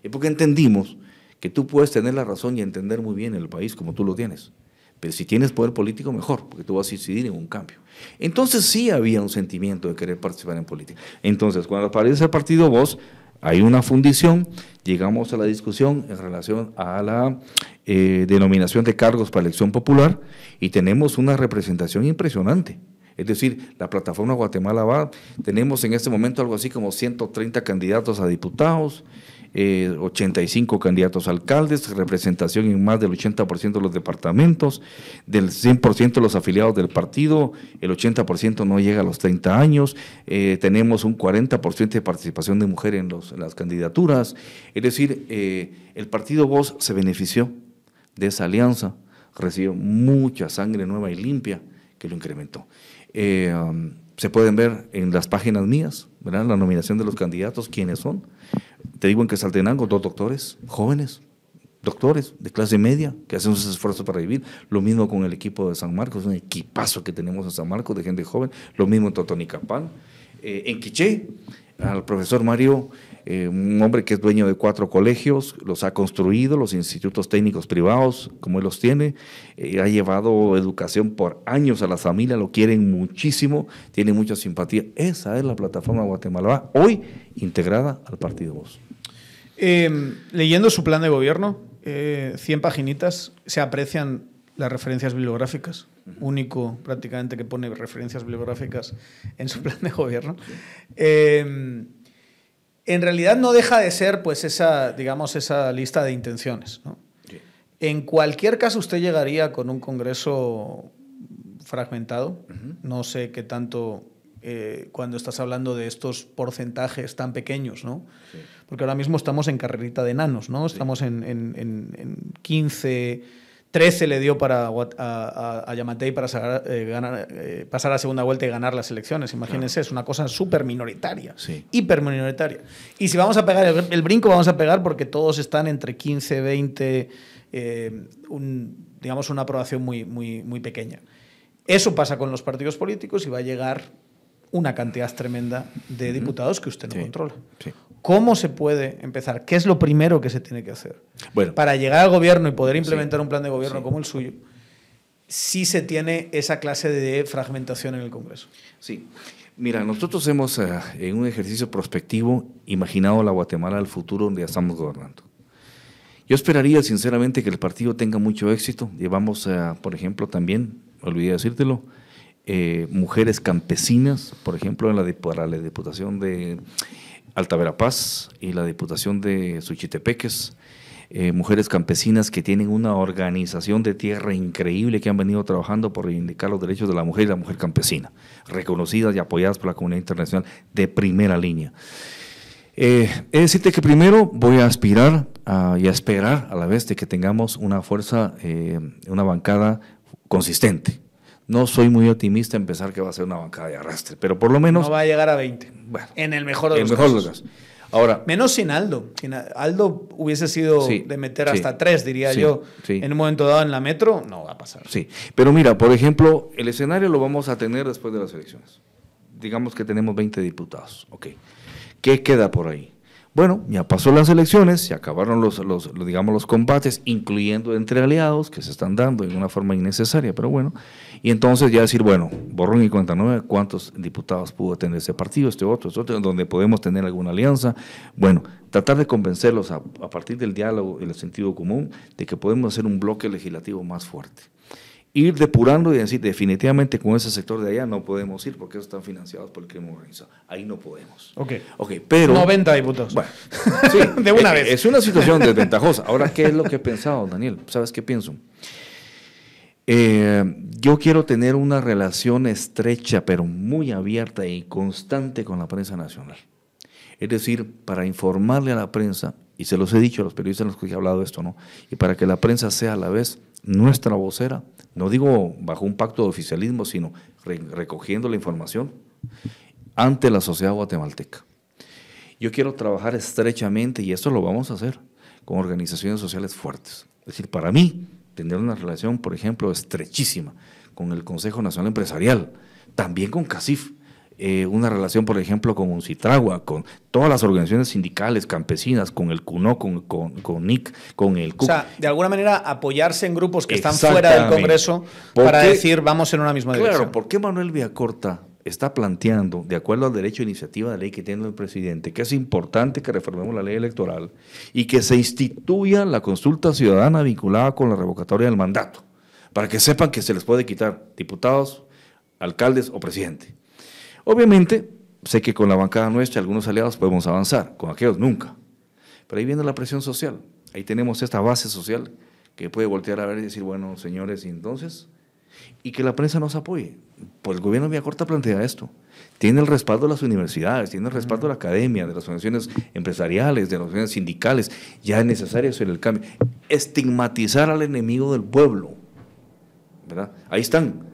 Y porque entendimos que tú puedes tener la razón y entender muy bien el país como tú lo tienes. Pero si tienes poder político, mejor, porque tú vas a incidir en un cambio. Entonces sí había un sentimiento de querer participar en política. Entonces, cuando aparece el partido Voz, hay una fundición, llegamos a la discusión en relación a la eh, denominación de cargos para elección popular y tenemos una representación impresionante. Es decir, la plataforma Guatemala va, tenemos en este momento algo así como 130 candidatos a diputados, 85 eh, candidatos a alcaldes, representación en más del 80% de los departamentos, del 100% de los afiliados del partido, el 80% no llega a los 30 años, eh, tenemos un 40% de participación de mujer en, las candidaturas, es decir, eh, el partido Voz se benefició de esa alianza, recibió mucha sangre nueva y limpia que lo incrementó. Eh, um, se pueden ver en las páginas mías, la nominación de los candidatos, quiénes son. Te digo en que Saltenango, dos doctores, jóvenes, doctores de clase media, que hacen sus esfuerzos para vivir. Lo mismo con el equipo de San Marcos, un equipazo que tenemos en San Marcos de gente joven. Lo mismo en Totonicapán. Eh, en Quiché, al profesor Mario eh, un hombre que es dueño de cuatro colegios, los ha construido, los institutos técnicos privados, como él los tiene, eh, ha llevado educación por años a la familia, lo quieren muchísimo, tiene mucha simpatía. Esa es la plataforma Guatemala, hoy integrada al Partido Voz.
Em, leyendo su plan de gobierno, 100 eh, paginitas, se aprecian las referencias bibliográficas, único prácticamente que pone referencias bibliográficas en su plan de gobierno. Em, en realidad no deja de ser pues esa, digamos, esa lista de intenciones. En cualquier caso usted llegaría con un Congreso fragmentado. No sé qué tanto eh, cuando estás hablando de estos porcentajes tan pequeños, ¿no? Porque ahora mismo estamos en carrerita de enanos, ¿no? Estamos en, en, en 15 13 le dio para a, a, Yamatei para eh, ganar, eh, pasar a segunda vuelta y ganar las elecciones. Imagínense, es una cosa súper minoritaria, hiper minoritaria. Y si vamos a pegar el, brinco, vamos a pegar porque todos están entre 15, 20, eh, digamos una aprobación muy, muy, muy pequeña. Eso pasa con los partidos políticos y va a llegar una cantidad tremenda de diputados que usted no controla. ¿Cómo se puede empezar? ¿Qué es lo primero que se tiene que hacer?
Bueno,
para llegar al gobierno y poder implementar un plan de gobierno como el suyo, si se tiene esa clase de fragmentación en el Congreso.
Sí. Mira, nosotros hemos, eh, en un ejercicio prospectivo, imaginado la Guatemala del futuro donde ya estamos gobernando. Yo esperaría, sinceramente, que el partido tenga mucho éxito. Llevamos, eh, por ejemplo, también, olvidé decírtelo, eh, mujeres campesinas, por ejemplo, en la, para la Diputación de Alta Verapaz y la Diputación de Suchitepeques. eh, mujeres campesinas que tienen una organización de tierra increíble que han venido trabajando por reivindicar los derechos de la mujer y la mujer campesina, reconocidas y apoyadas por la comunidad internacional de primera línea. Eh, es decirte que primero voy a aspirar y a esperar a la vez de que tengamos una fuerza, eh, una bancada consistente. No soy muy optimista en pensar que va a ser una bancada de arrastre, pero por lo menos...
No va a llegar a 20, bueno, en el mejor de los
mejor casos. Ahora,
Menos sin Aldo. Aldo hubiese sido de meter hasta tres, diría yo. En un momento dado en la metro, no va a pasar.
Sí, pero mira, por ejemplo, el escenario lo vamos a tener después de las elecciones. Digamos que tenemos 20 diputados. Ok. ¿Qué queda por ahí? Bueno, ya pasó las elecciones, se acabaron los, los, digamos, los combates, incluyendo entre aliados, que se están dando en una forma innecesaria, pero bueno. Y entonces ya decir, bueno, borrón y cuenta nueva, cuántos diputados pudo tener ese partido, este otro, este otro, donde podemos tener alguna alianza. Bueno, tratar de convencerlos a, a partir del diálogo y el sentido común de que podemos hacer un bloque legislativo más fuerte ir depurando y decir definitivamente con ese sector de allá no podemos ir porque están financiados por el crimen organizado. Ahí no podemos.
Ok.
Ok, pero...
90 diputados.
Bueno, sí, de una vez. Es una situación desventajosa. Ahora, ¿qué es lo que he pensado, Daniel? ¿Sabes qué pienso? Eh, yo quiero tener una relación estrecha, pero muy abierta y constante con la prensa nacional. Es decir, para informarle a la prensa, y se los he dicho a los periodistas en los que he hablado de esto, ¿no? Y para que la prensa sea a la vez nuestra vocera, no digo bajo un pacto de oficialismo, sino recogiendo la información ante la sociedad guatemalteca. Yo quiero trabajar estrechamente, y esto lo vamos a hacer, con organizaciones sociales fuertes. Es decir, para mí, tener una relación, por ejemplo, estrechísima con el Consejo Nacional Empresarial, también con CACIF, eh, una relación, por ejemplo, con Uncitragua, con todas las organizaciones sindicales, campesinas, con el CUNO, con, con, NIC, con el CUC.
O sea, de alguna manera apoyarse en grupos que están fuera del Congreso para decir vamos en una misma dirección.
Claro, ¿por qué Manuel Villacorta está planteando, de acuerdo al derecho de iniciativa de ley que tiene el presidente, que es importante que reformemos la ley electoral y que se instituya la consulta ciudadana vinculada con la revocatoria del mandato, para que sepan que se les puede quitar diputados, alcaldes o presidente. Obviamente, sé que con la bancada nuestra, algunos aliados podemos avanzar, con aquellos nunca. Pero ahí viene la presión social. Ahí tenemos esta base social que puede voltear a ver y decir, bueno, señores, y entonces, y que la prensa nos apoye. Pues el gobierno de Corta plantea esto. Tiene el respaldo de las universidades, tiene el respaldo de la academia, de las organizaciones empresariales, de las organizaciones sindicales. Ya es necesario hacer el cambio. Estigmatizar al enemigo del pueblo. ¿verdad? Ahí están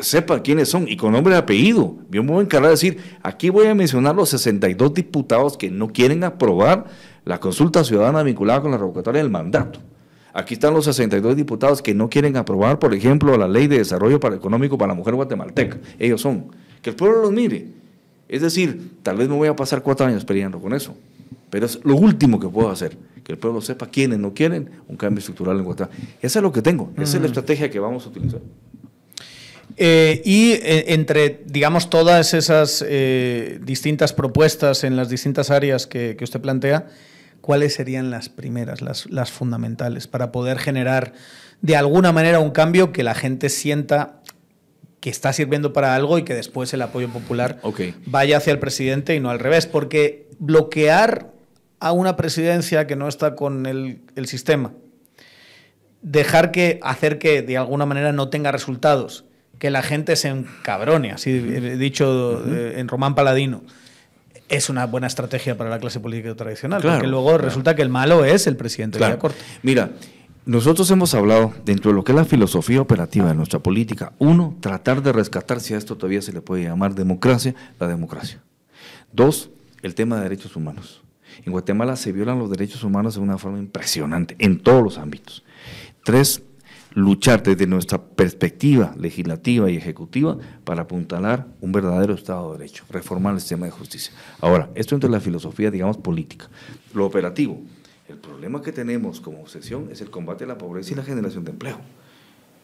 sepa quiénes son y con nombre y apellido. Yo me voy a encargar de decir, aquí voy a mencionar los 62 diputados que no quieren aprobar la consulta ciudadana vinculada con la revocatoria del mandato. Aquí están los 62 diputados que no quieren aprobar, por ejemplo, la ley de desarrollo económico para la mujer guatemalteca. Ellos son. Que el pueblo los mire. Es decir, tal vez me voy a pasar cuatro años peleando con eso. Pero es lo último que puedo hacer. Que el pueblo sepa quiénes no quieren un cambio estructural en Guatemala. Esa es lo que tengo. Esa es la estrategia que vamos a utilizar.
Eh, y eh, entre, digamos, todas esas eh, distintas propuestas en las distintas áreas que, usted plantea, ¿cuáles serían las primeras, las, fundamentales, para poder generar de alguna manera un cambio que la gente sienta que está sirviendo para algo y que después el apoyo popular vaya hacia el presidente y no al revés? Porque bloquear a una presidencia que no está con el, el sistema, dejar que, hacer que de alguna manera no tenga resultados que la gente se encabrone, así dicho eh, en Román Paladino. Es una buena estrategia para la clase política tradicional, porque luego resulta que el malo es el presidente de la Corte.
Mira, nosotros hemos hablado dentro de lo que es la filosofía operativa de nuestra política, uno, tratar de rescatar, si a esto todavía se le puede llamar democracia, la democracia. Dos, el tema de derechos humanos. En Guatemala se violan los derechos humanos de una forma impresionante, en todos los ámbitos. Tres, luchar desde nuestra perspectiva legislativa y ejecutiva para apuntalar un verdadero Estado de Derecho, reformar el sistema de justicia. Ahora, esto entre la filosofía, digamos, política. Lo operativo, el problema que tenemos como obsesión es el combate a la pobreza y la generación de empleo.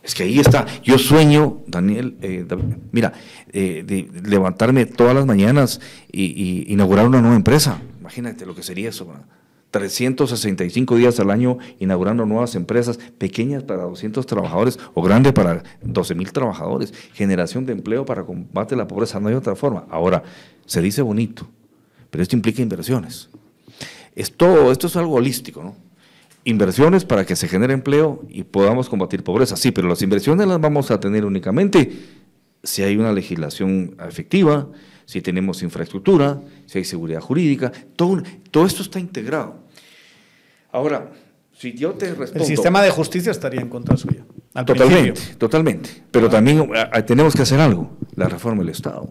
Es que ahí está. Yo sueño, Daniel, eh, mira, eh, de levantarme todas las mañanas y, inaugurar una nueva empresa. Imagínate lo que sería eso. 365 días al año inaugurando nuevas empresas, pequeñas para 200 trabajadores o grandes para 12 mil trabajadores, generación de empleo para combate la pobreza, no hay otra forma. Ahora, se dice bonito, pero esto implica inversiones. Esto, esto es algo holístico, ¿no? inversiones para que se genere empleo y podamos combatir pobreza. Sí, pero las inversiones las vamos a tener únicamente si hay una legislación efectiva, si tenemos infraestructura, si hay seguridad jurídica, todo, todo esto está integrado. Ahora, si yo te respondo...
El sistema de justicia estaría en contra suya.
Totalmente, totalmente. Pero también tenemos que hacer algo, la reforma del Estado.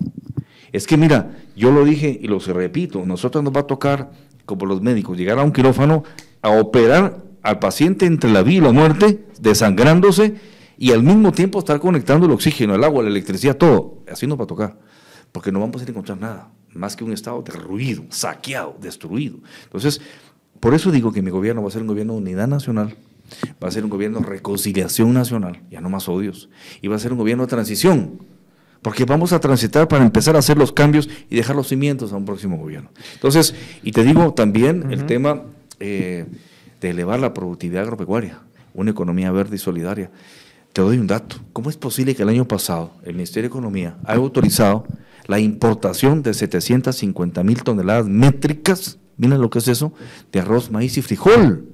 Es que mira, yo lo dije y lo repito, nosotros nos va a tocar, como los médicos, llegar a un quirófano a operar al paciente entre la vida y la muerte, desangrándose, y al mismo tiempo estar conectando el oxígeno, el agua, la electricidad, todo. Así nos va a tocar, porque no vamos a encontrar nada, más que un estado derruido, saqueado, destruido. Entonces, por eso digo que mi gobierno va a ser un gobierno de unidad nacional, va a ser un gobierno de reconciliación nacional, ya no más odios, y va a ser un gobierno de transición, porque vamos a transitar para empezar a hacer los cambios y dejar los cimientos a un próximo gobierno. Entonces, y te digo también el tema eh, de elevar la productividad agropecuaria, una economía verde y solidaria. Te doy un dato. ¿Cómo es posible que el año pasado el Ministerio de Economía haya autorizado la importación de 750 mil toneladas métricas, miren lo que es eso, de arroz, maíz y frijol,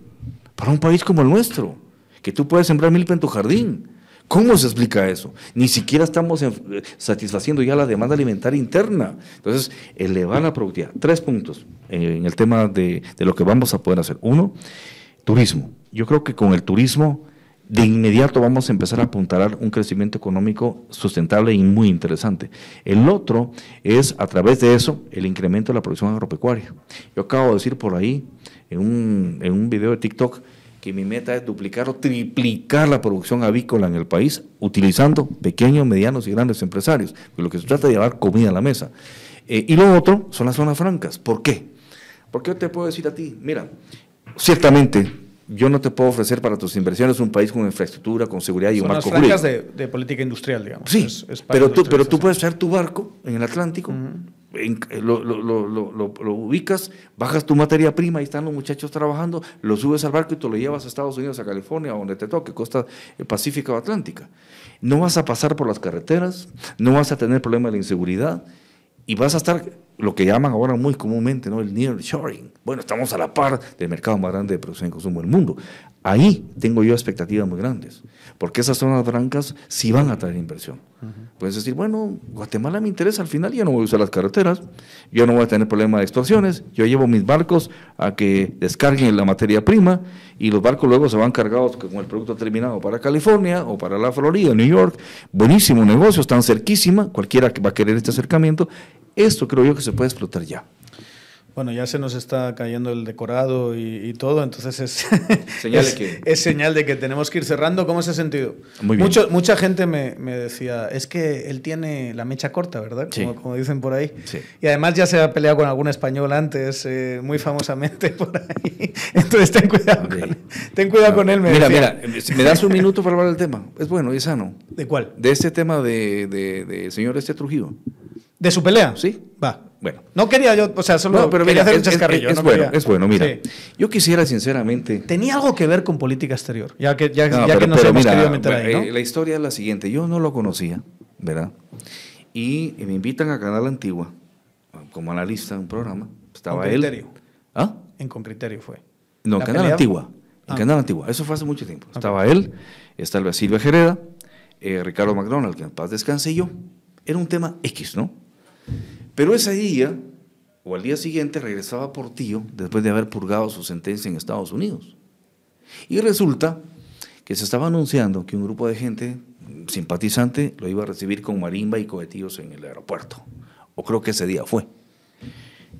para un país como el nuestro, que tú puedes sembrar milpa en tu jardín? ¿Cómo se explica eso? Ni siquiera estamos eh, satisfaciendo ya la demanda alimentaria interna. Entonces, elevar la productividad. Tres puntos en el tema de lo que vamos a poder hacer. Uno, turismo. Yo creo que con el turismo de inmediato vamos a empezar a apuntalar un crecimiento económico sustentable y muy interesante. El otro es, a través de eso, el incremento de la producción agropecuaria. Yo acabo de decir por ahí, en un, en un video de TikTok, que mi meta es duplicar o triplicar la producción avícola en el país, utilizando pequeños, medianos y grandes empresarios, lo que se trata de llevar comida a la mesa. Eh, y lo otro son las zonas francas. ¿Por qué? Porque yo te puedo decir a ti, mira, ciertamente yo no te puedo ofrecer para tus inversiones un país con infraestructura, con seguridad y un marco
jurídico. De, de política industrial, digamos.
Sí, pero, tú, pero tú puedes traer tu barco en el Atlántico, eh, lo, lo, ubicas, bajas tu materia prima, ahí están los muchachos trabajando, lo subes al barco y tú lo llevas a Estados Unidos, a California, a donde te toque, costa eh, pacífica o atlántica. No vas a pasar por las carreteras, no vas a tener problema de inseguridad y vas a estar lo que llaman ahora muy comúnmente ¿no? el nearshoring. Bueno, estamos a la par del mercado más grande de producción y consumo del mundo. Ahí tengo yo expectativas muy grandes, porque esas zonas francas sí van a traer inversión. Puedes decir, bueno, Guatemala me interesa, al final ya no voy a usar las carreteras, yo no voy a tener problema de extorsiones, yo llevo mis barcos a que descarguen la materia prima y los barcos luego se van cargados con el producto terminado para California o para la Florida, New York. Buenísimo negocio, están cerquísima, cualquiera que va a querer este acercamiento esto creo yo que se puede explotar ya.
Bueno, ya se nos está cayendo el decorado y, todo, entonces es señal, de que... es señal de que tenemos que ir cerrando. ¿Cómo se ha sentido? Muy bien. mucha gente me, decía, es que él tiene la mecha corta, ¿verdad? Como, dicen por ahí. Sí. Y además ya se ha peleado con algún español antes, eh, muy famosamente por ahí. Entonces ten cuidado, con, él. ten cuidado con él.
Me mira, mira, ¿me das un minuto para hablar del tema? Es bueno y sano.
¿De cuál?
De este tema de, de señor este Trujillo.
¿De su pelea?
Sí.
Va. Bueno. No quería yo, o sea, solo
pero quería hacer un chascarrillo. Es, bueno, es bueno, mira. Yo quisiera sinceramente...
Tenía algo que ver con política exterior, ya que, ya, ya que nos hemos querido meter ahí, ¿no?
Eh, la historia es la siguiente, yo no lo conocía, ¿verdad? Y, me invitan a Canal Antigua, como analista en un programa. Estaba
con criterio.
¿Ah?
En Con Criterio fue.
No, Canal Antigua. En ah. Canal Antigua. Eso fue hace mucho tiempo. Estaba él, estaba Silvia Jereda, eh, Ricardo McDonald, que en paz descanse, y yo. Era un tema X, ¿no? Pero ese día, o al día siguiente, regresaba por tío después de haber purgado su sentencia en Estados Unidos. Y resulta que se estaba anunciando que un grupo de gente simpatizante lo iba a recibir con marimba y cohetillos en el aeropuerto. O creo que ese día fue.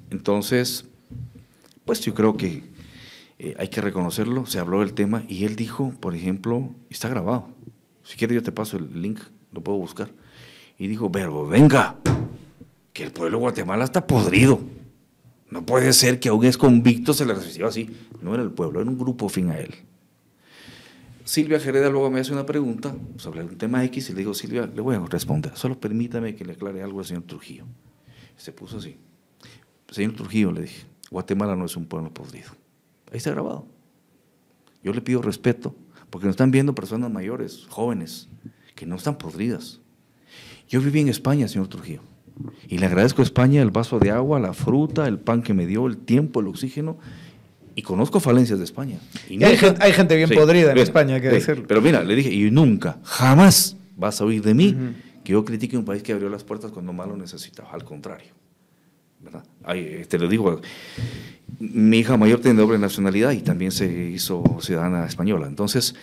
Entonces, pues yo creo que eh, hay que reconocerlo, se habló del tema y él dijo, por ejemplo, está grabado. Si quieres yo te paso el link, lo puedo buscar. Y dijo, verbo, venga, que el pueblo de Guatemala está podrido. No puede ser que a un convicto se le reciba así. No era el pueblo, era un grupo fin a él. Silvia Jereda luego me hace una pregunta sobre un tema X y le digo, Silvia, le voy a responder. Solo permítame que le aclare algo al señor Trujillo. Se puso así. Señor Trujillo, le dije, Guatemala no es un pueblo podrido. Ahí está grabado. Yo le pido respeto porque nos están viendo personas mayores, jóvenes, que no están podridas. Yo viví en España, señor Trujillo. Y le agradezco a España el vaso de agua, la fruta, el pan que me dio, el tiempo, el oxígeno Y conozco falencias de España.
Y, hay, gente, bien podrida en España, hay que decirlo.
Pero mira, le dije, y nunca, jamás vas a oír de mí que yo critique un país que abrió las puertas cuando más lo necesitaba. Al contrario. ¿verdad? te lo digo, mi hija mayor tiene doble nacionalidad y también se hizo ciudadana española. Entonces,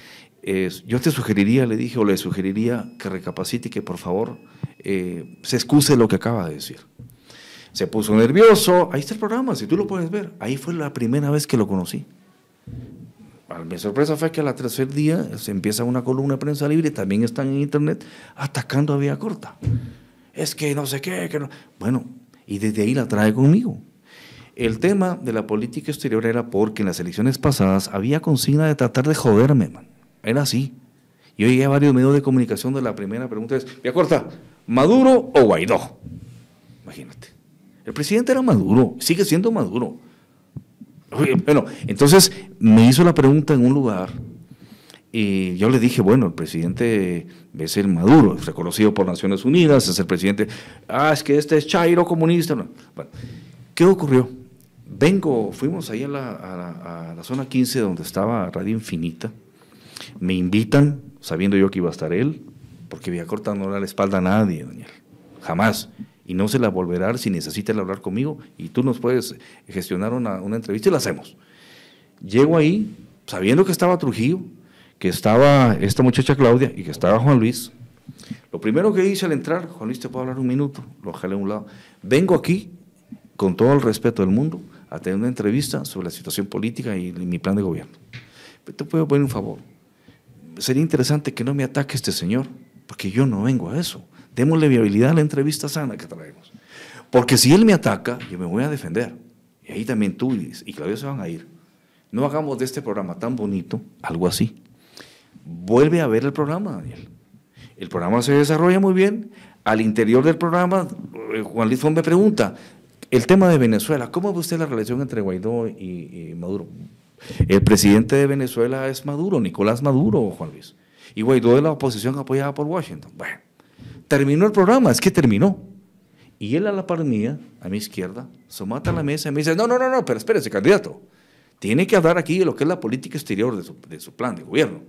yo te sugeriría, le dije, o le sugeriría que recapacite y que por favor eh, se excuse lo que acaba de decir. Se puso nervioso, ahí está el programa, si tú lo puedes ver. Ahí fue la primera vez que lo conocí. Mi sorpresa fue que al tercer día se empieza una columna de prensa libre, también están en internet, atacando a Vía Corta. Es que no sé qué, que no. Bueno, y desde ahí la trae conmigo. El tema de la política exterior era porque en las elecciones pasadas había consigna de tratar de joderme, man. Era así. Yo llegué a varios medios de comunicación de la primera pregunta es, Vía Corta, ¿Maduro o Guaidó? Imagínate. El presidente era Maduro, sigue siendo Maduro. Bueno, entonces me hizo la pregunta en un lugar y yo le dije, bueno, el presidente es el Maduro, es reconocido por Naciones Unidas, es el presidente, ah, es que este es Chairo comunista. Bueno, ¿qué ocurrió? Vengo, fuimos ahí a la, a la zona 15 donde estaba Radio Infinita, me invitan, sabiendo yo que iba a estar él, porque Villacorta no da la espalda a nadie, Daniel, jamás. Y no se la volverá si necesita hablar conmigo y tú nos puedes gestionar una, entrevista y la hacemos. Llego ahí sabiendo que estaba Trujillo, que estaba esta muchacha Claudia y que estaba Juan Luis. Lo primero que hice al entrar, Juan Luis, ¿te puedo hablar un minuto? Lo jalé a un lado. Vengo aquí, con todo el respeto del mundo, a tener una entrevista sobre la situación política y mi plan de gobierno. Te puedo poner un favor. Sería interesante que no me ataque este señor porque yo no vengo a eso. Démosle viabilidad a la entrevista sana que traemos. Porque si él me ataca, yo me voy a defender. Y ahí también tú y Claudio se van a ir. No hagamos de este programa tan bonito algo así. Vuelve a ver el programa, Daniel. El programa se desarrolla muy bien. Al interior del programa, eh, Juan Luis me pregunta, el tema de Venezuela, ¿cómo ve usted la relación entre Guaidó y Maduro? El presidente de Venezuela es Maduro, Nicolás Maduro, Juan Luis y Guaidó de la oposición apoyada por Washington. Bueno, terminó el programa, es que terminó. Y él a la par mía, a mi izquierda, se mata a la mesa y me dice, no, no, no, no, pero espérese, candidato. Tiene que hablar aquí de lo que es la política exterior de su, plan de gobierno.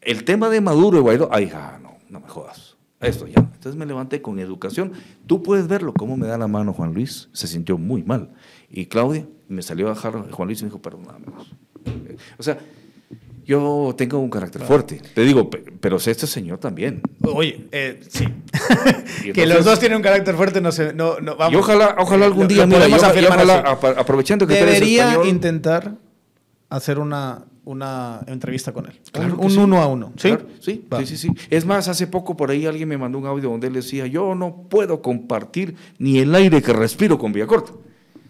El tema de Maduro y Guaidó, ay, ja, no, no me jodas. Esto ya. Entonces me levanté con educación. Tú puedes verlo, cómo me da la mano Juan Luis. Se sintió muy mal. Y Claudia me salió a bajar Juan Luis me dijo, perdóname. O sea, yo tengo un carácter fuerte. Te digo, pero este señor también.
Oye, eh, sí. que los dos tienen un carácter fuerte, no sé. No, no,
vamos. Y ojalá, ojalá algún día, mira, yo, ojalá, aprovechando que
Debería intentar hacer una, una entrevista con él. un uno a uno. ¿Sí?
sí, sí, sí, Es más, hace poco por ahí alguien me mandó un audio donde él decía: Yo no puedo compartir ni el aire que respiro con Villacorta,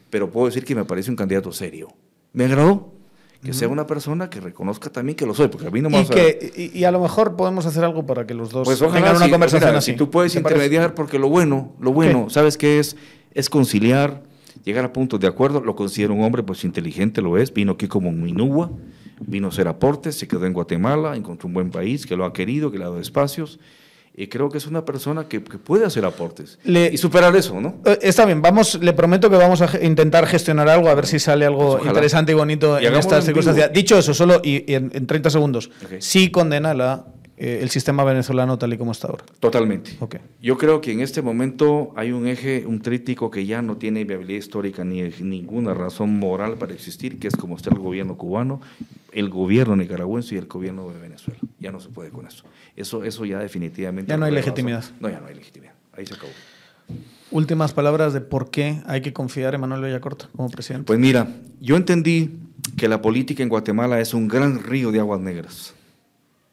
pero puedo decir que me parece un candidato serio. Me agradó que sea una persona que reconozca también que lo soy, porque a mí no me
y, que, y, a lo mejor podemos hacer algo para que los dos pues tengan una conversación así.
Si tú puedes intermediar, porque lo bueno, lo bueno, ¿sabes qué es? Es conciliar, llegar a puntos de acuerdo. Lo considero un hombre pues inteligente, lo es. Vino aquí como Minúa, vino a hacer aportes, se quedó en Guatemala, encontró un buen país, que lo ha querido, que le ha dado espacios y creo que es una persona que, puede hacer aportes y superar eso, ¿no?
Eh, está bien, vamos, le prometo que vamos a intentar gestionar algo, a ver si sale algo interesante y bonito en estas circunstancias. Dicho eso, solo y, en, 30 segundos, sí condena la eh, el sistema venezolano tal y como está ahora.
Totalmente. Okay. Yo creo que en este momento hay un eje, un trítico que ya no tiene viabilidad histórica ni ninguna razón moral para existir, que es como está el gobierno cubano, el gobierno nicaragüense y el gobierno de Venezuela. Ya no se puede con eso. Eso, eso ya definitivamente...
Ya no hay legitimidad.
No, ya no hay legitimidad. Ahí se acabó.
Últimas palabras de por qué hay que confiar en Manuel Bellacorta como presidente.
Pues mira, yo entendí que la política en Guatemala es un gran río de aguas negras.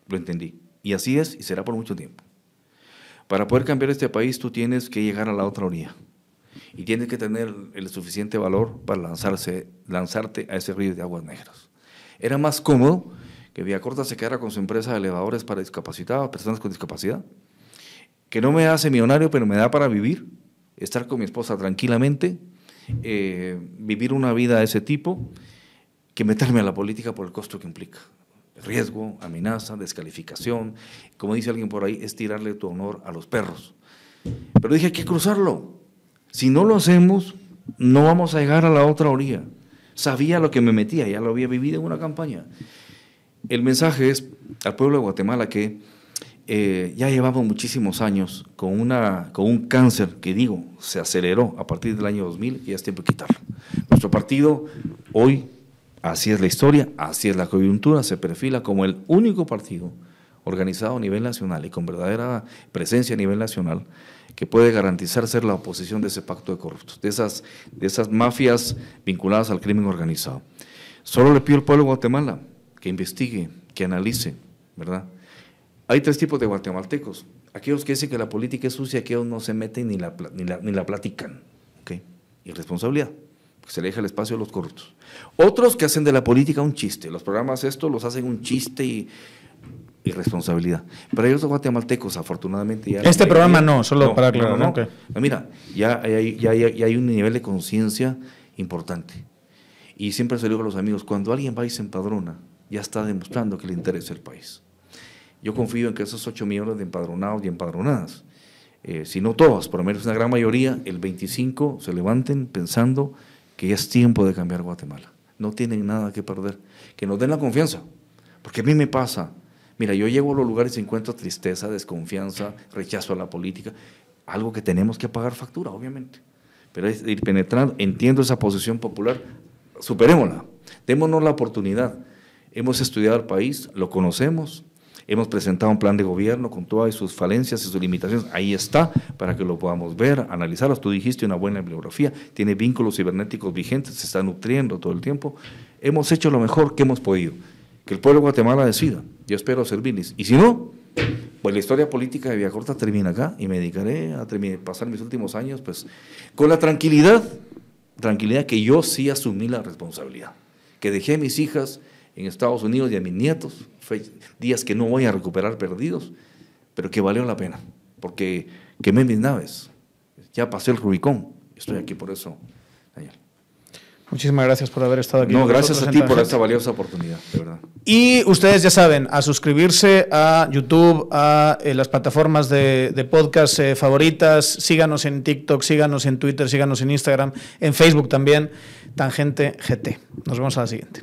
Lo entendí. Y así es y será por mucho tiempo. Para poder cambiar este país tú tienes que llegar a la otra orilla y tienes que tener el suficiente valor para lanzarse, lanzarte a ese río de aguas negras. Era más cómodo que Vía Corta se quedara con su empresa de elevadores para discapacitados, personas con discapacidad, que no me hace millonario, pero me da para vivir, estar con mi esposa tranquilamente, eh, vivir una vida de ese tipo, que meterme a la política por el costo que implica riesgo, amenaza, descalificación. Como dice alguien por ahí, es tirarle tu honor a los perros. Pero dije, hay que cruzarlo. Si no lo hacemos, no vamos a llegar a la otra orilla. sabía lo que me metía, ya lo había vivido en una campaña. El mensaje es al pueblo de Guatemala que eh, ya llevamos muchísimos años con, una, con un cáncer que digo, se aceleró a partir del año 2000 y es tiempo de quitarlo. Nuestro partido hoy, así es la historia, así es la coyuntura, se perfila como el único partido organizado a nivel nacional y con verdadera presencia a nivel nacional que puede garantizar ser la oposición de ese pacto de corruptos, de esas, de esas mafias vinculadas al crimen organizado. Solo le pido al pueblo de Guatemala que investigue, que analice, ¿verdad? Hay tres tipos de guatemaltecos. Aquellos que dicen que la política es sucia, aquellos no se meten ni la, ni la, ni la platican. ¿okay? Irresponsabilidad, se le deja el espacio a los corruptos. Otros que hacen de la política un chiste. Los programas estos los hacen un chiste y irresponsabilidad. Pero hay otros guatemaltecos, afortunadamente. Ya
este programa no, solo para aclarar.
No, Mira, ya hay, ya, ya hay un nivel de conciencia importante. Y siempre se lo digo a los amigos, cuando alguien va y se empadrona, ya está demostrando que le interesa el país. Yo confío en que esos 8 millones de empadronados y empadronadas, eh, si no todas, por lo menos una gran mayoría, el 25 se levanten pensando que ya es tiempo de cambiar Guatemala. No tienen nada que perder. Que nos den la confianza. Porque a mí me pasa. Mira, yo llego a los lugares y encuentro tristeza, desconfianza, rechazo a la política. Algo que tenemos que pagar factura, obviamente. Pero es ir penetrando, entiendo esa posición popular, superémosla. Démonos la oportunidad. Hemos estudiado el país, lo conocemos, Hemos presentado un plan de gobierno con todas sus falencias y sus limitaciones. Ahí está para que lo podamos ver, analizarlos. Tú dijiste una buena bibliografía, tiene vínculos cibernéticos vigentes, se está nutriendo todo el tiempo. Hemos hecho lo mejor que hemos podido. Que el pueblo de Guatemala decida. Yo espero servirles. Y si no, pues la historia política de Villacorta termina acá y me dedicaré a pasar mis últimos años pues con la tranquilidad, tranquilidad que yo sí asumí la responsabilidad. Que dejé a mis hijas en Estados Unidos y a mis nietos, días que no voy a recuperar perdidos, pero que valió la pena, porque quemé mis naves, ya pasé el Rubicón, estoy aquí por eso, Daniel.
Muchísimas gracias por haber estado aquí.
No, gracias a ti por esta valiosa oportunidad, de verdad.
Y ustedes ya saben, a suscribirse a YouTube, a eh, las plataformas de, podcast eh, favoritas, síganos en TikTok, síganos en Twitter, síganos en Instagram, en Facebook también, Tangente GT. Nos vemos a la siguiente.